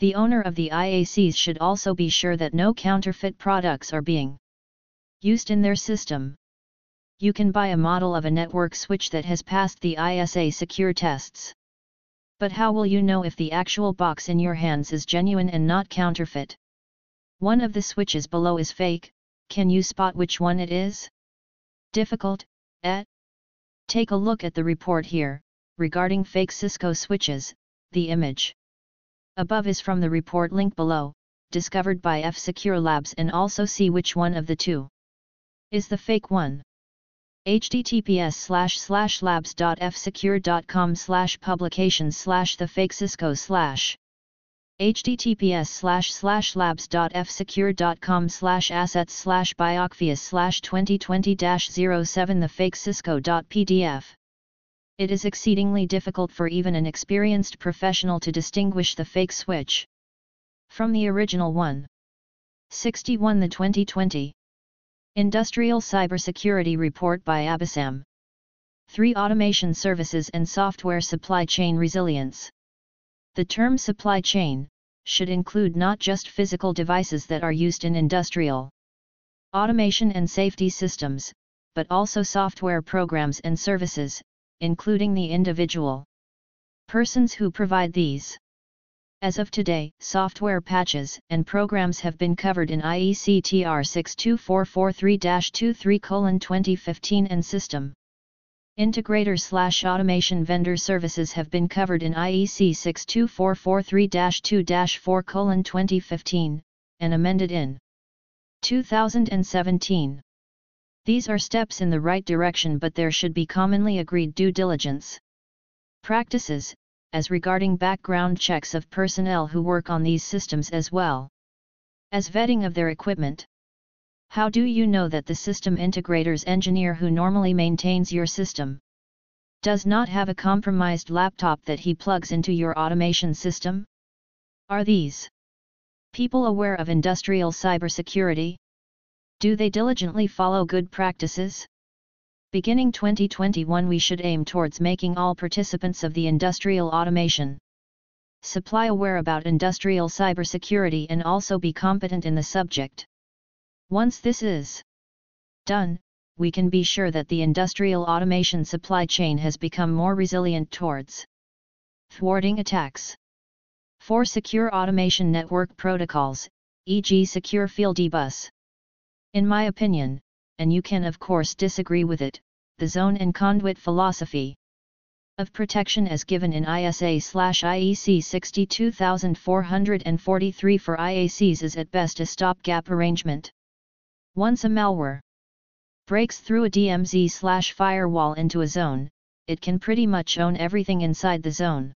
The owner of the IACs should also be sure that no counterfeit products are being used in their system. You can buy a model of a network switch that has passed the ISA secure tests. But how will you know if the actual box in your hands is genuine and not counterfeit? One of the switches below is fake, can you spot which one it is? Difficult, eh? Take a look at the report here, regarding fake Cisco switches, the image above is from the report link below, discovered by F-Secure Labs and also see which one of the two is the fake one. Https slash slash labs.fsecure.com slash publications slash the fake cisco slash https slash slash labs.fsecure.com slash assets slash biocvius slash 2020-07 the fake cisco.pdf It is exceedingly difficult for even an experienced professional to distinguish the fake switch. From the original 1. 61 the 2020 Industrial Cybersecurity Report by Abhisam 3. Automation Services and Software Supply Chain Resilience The term supply chain should include not just physical devices that are used in industrial automation and safety systems, but also software programs and services, including the individual persons who provide these. As of today, software patches and programs have been covered in IEC TR 62443-23 2015 and System Integrator slash automation vendor services have been covered in IEC 62443-2-4 2015, and amended in 2017. These are steps in the right direction but there should be commonly agreed due diligence practices, as regarding background checks of personnel who work on these systems as well as vetting of their equipment. How do you know that the system integrator's engineer who normally maintains your system does not have a compromised laptop that he plugs into your automation system? Are these people aware of industrial cybersecurity? Do they diligently follow good practices? Beginning 2021 we should aim towards making all participants of the industrial automation supply aware about industrial cybersecurity and also be competent in the subject. Once this is done, we can be sure that the industrial automation supply chain has become more resilient towards thwarting attacks. For secure automation network protocols, e.g. Secure Fieldbus. In my opinion, and you can of course disagree with it, the zone and conduit philosophy of protection as given in ISA/IEC 62443 for IACs is at best a stopgap arrangement. Once a malware breaks through a DMZ slash firewall into a zone, it can pretty much own everything inside the zone.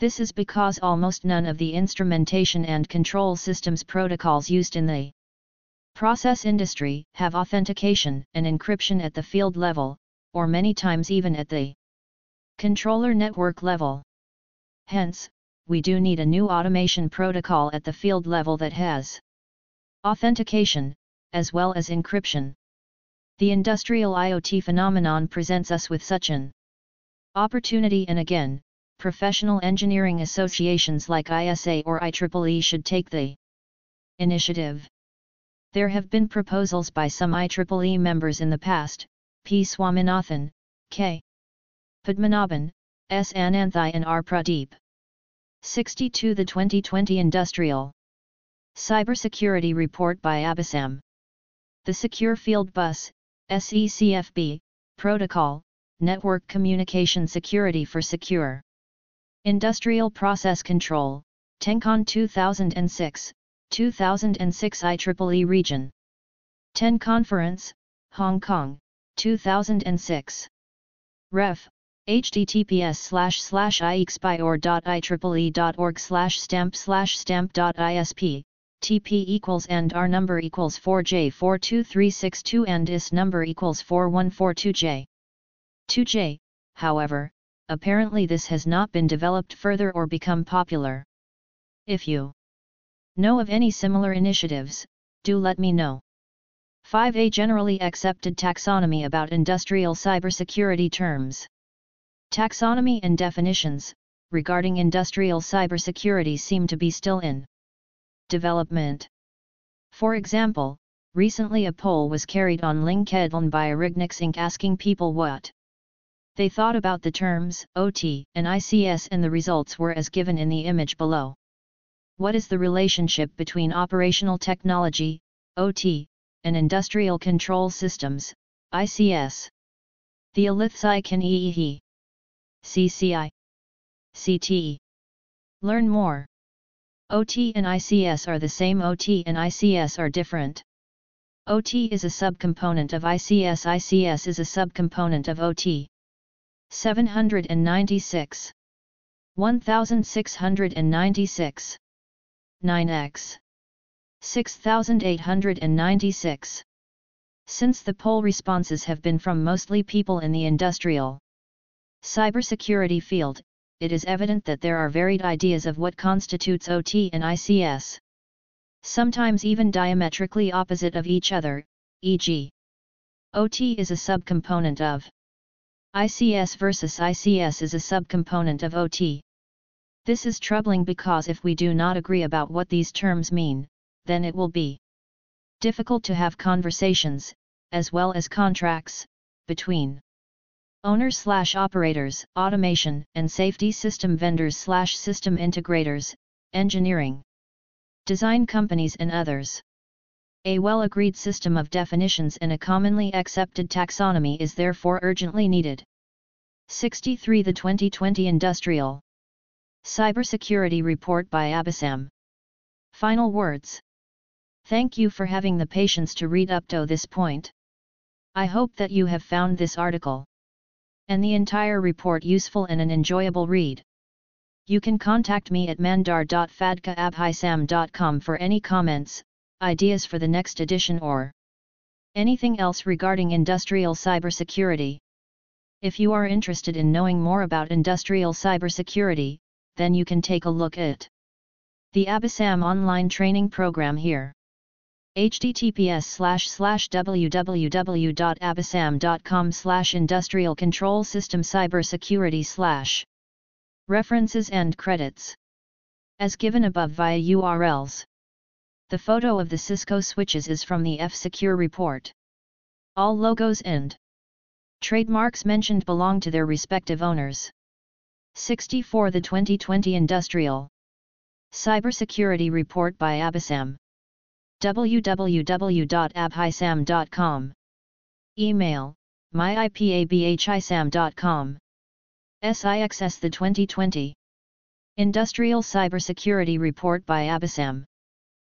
This is because almost none of the instrumentation and control systems protocols used in the process industry have authentication and encryption at the field level, or many times even at the controller network level. Hence, we do need a new automation protocol at the field level that has authentication, as well as encryption. The industrial IoT phenomenon presents us with such an opportunity and again, professional engineering associations like ISA or IEEE should take the initiative. There have been proposals by some IEEE members in the past, P. Swaminathan, K. Padmanabhan, S. Ananthai and R. Pradeep. 62 The 2020 Industrial Cybersecurity Report by Abhisam The Secure Field Bus, SECFB, Protocol, Network Communication Security for Secure Industrial Process Control, TENCON 2006, 2006 IEEE Region 10 Conference, Hong Kong, 2006. Ref. https slash slash iexpior.ieee.org slash stamp slash stamp.isp TP equals and R number equals 4J42362 and IS number equals 4142J. 2J, however, apparently this has not been developed further or become popular. If you know of any similar initiatives, do let me know. 5A Generally accepted taxonomy about industrial cybersecurity terms. Taxonomy and definitions regarding industrial cybersecurity seem to be still in development. For example, recently a poll was carried on LinkedIn by Arignix Inc. asking people what they thought about the terms OT and ICS and the results were as given in the image below. What is the relationship between operational technology, OT, and industrial control systems, ICS? The Alithsi can EEE. CCI. CTE. Learn more. OT and ICS are the same OT and ICS are different. OT is a subcomponent of ICS ICS is a subcomponent of OT. 796 1696 9x 6896 Since the poll responses have been from mostly people in the industrial cybersecurity field, it is evident that there are varied ideas of what constitutes OT and ICS. Sometimes even diametrically opposite of each other, e.g. OT is a subcomponent of ICS versus ICS is a subcomponent of OT. This is troubling because if we do not agree about what these terms mean, then it will be difficult to have conversations, as well as contracts, between owners slash operators, automation and safety system vendors slash system integrators, engineering, design companies and others. A well-agreed system of definitions and a commonly accepted taxonomy is therefore urgently needed. 63 The 2020 Industrial Cybersecurity Report by Abhisam Final words Thank you for having the patience to read up to this point. I hope that you have found this article and the entire report useful and an enjoyable read. You can contact me at mandar.phadkeabhisam.com for any comments, ideas for the next edition or anything else regarding industrial cybersecurity. If you are interested in knowing more about industrial cybersecurity, then you can take a look at the Abhisam online training program here https www.abhisam.com slash industrial control system cybersecurity slash references and credits as given above via URLs. The photo of the Cisco switches is from the F-Secure report. All logos and trademarks mentioned belong to their respective owners. 64 The 2020 Industrial Cybersecurity Report by Abhisam www.abhisam.com. Email, myipabhisam.com. SIXS The 2020 Industrial Cybersecurity Report by Abhisam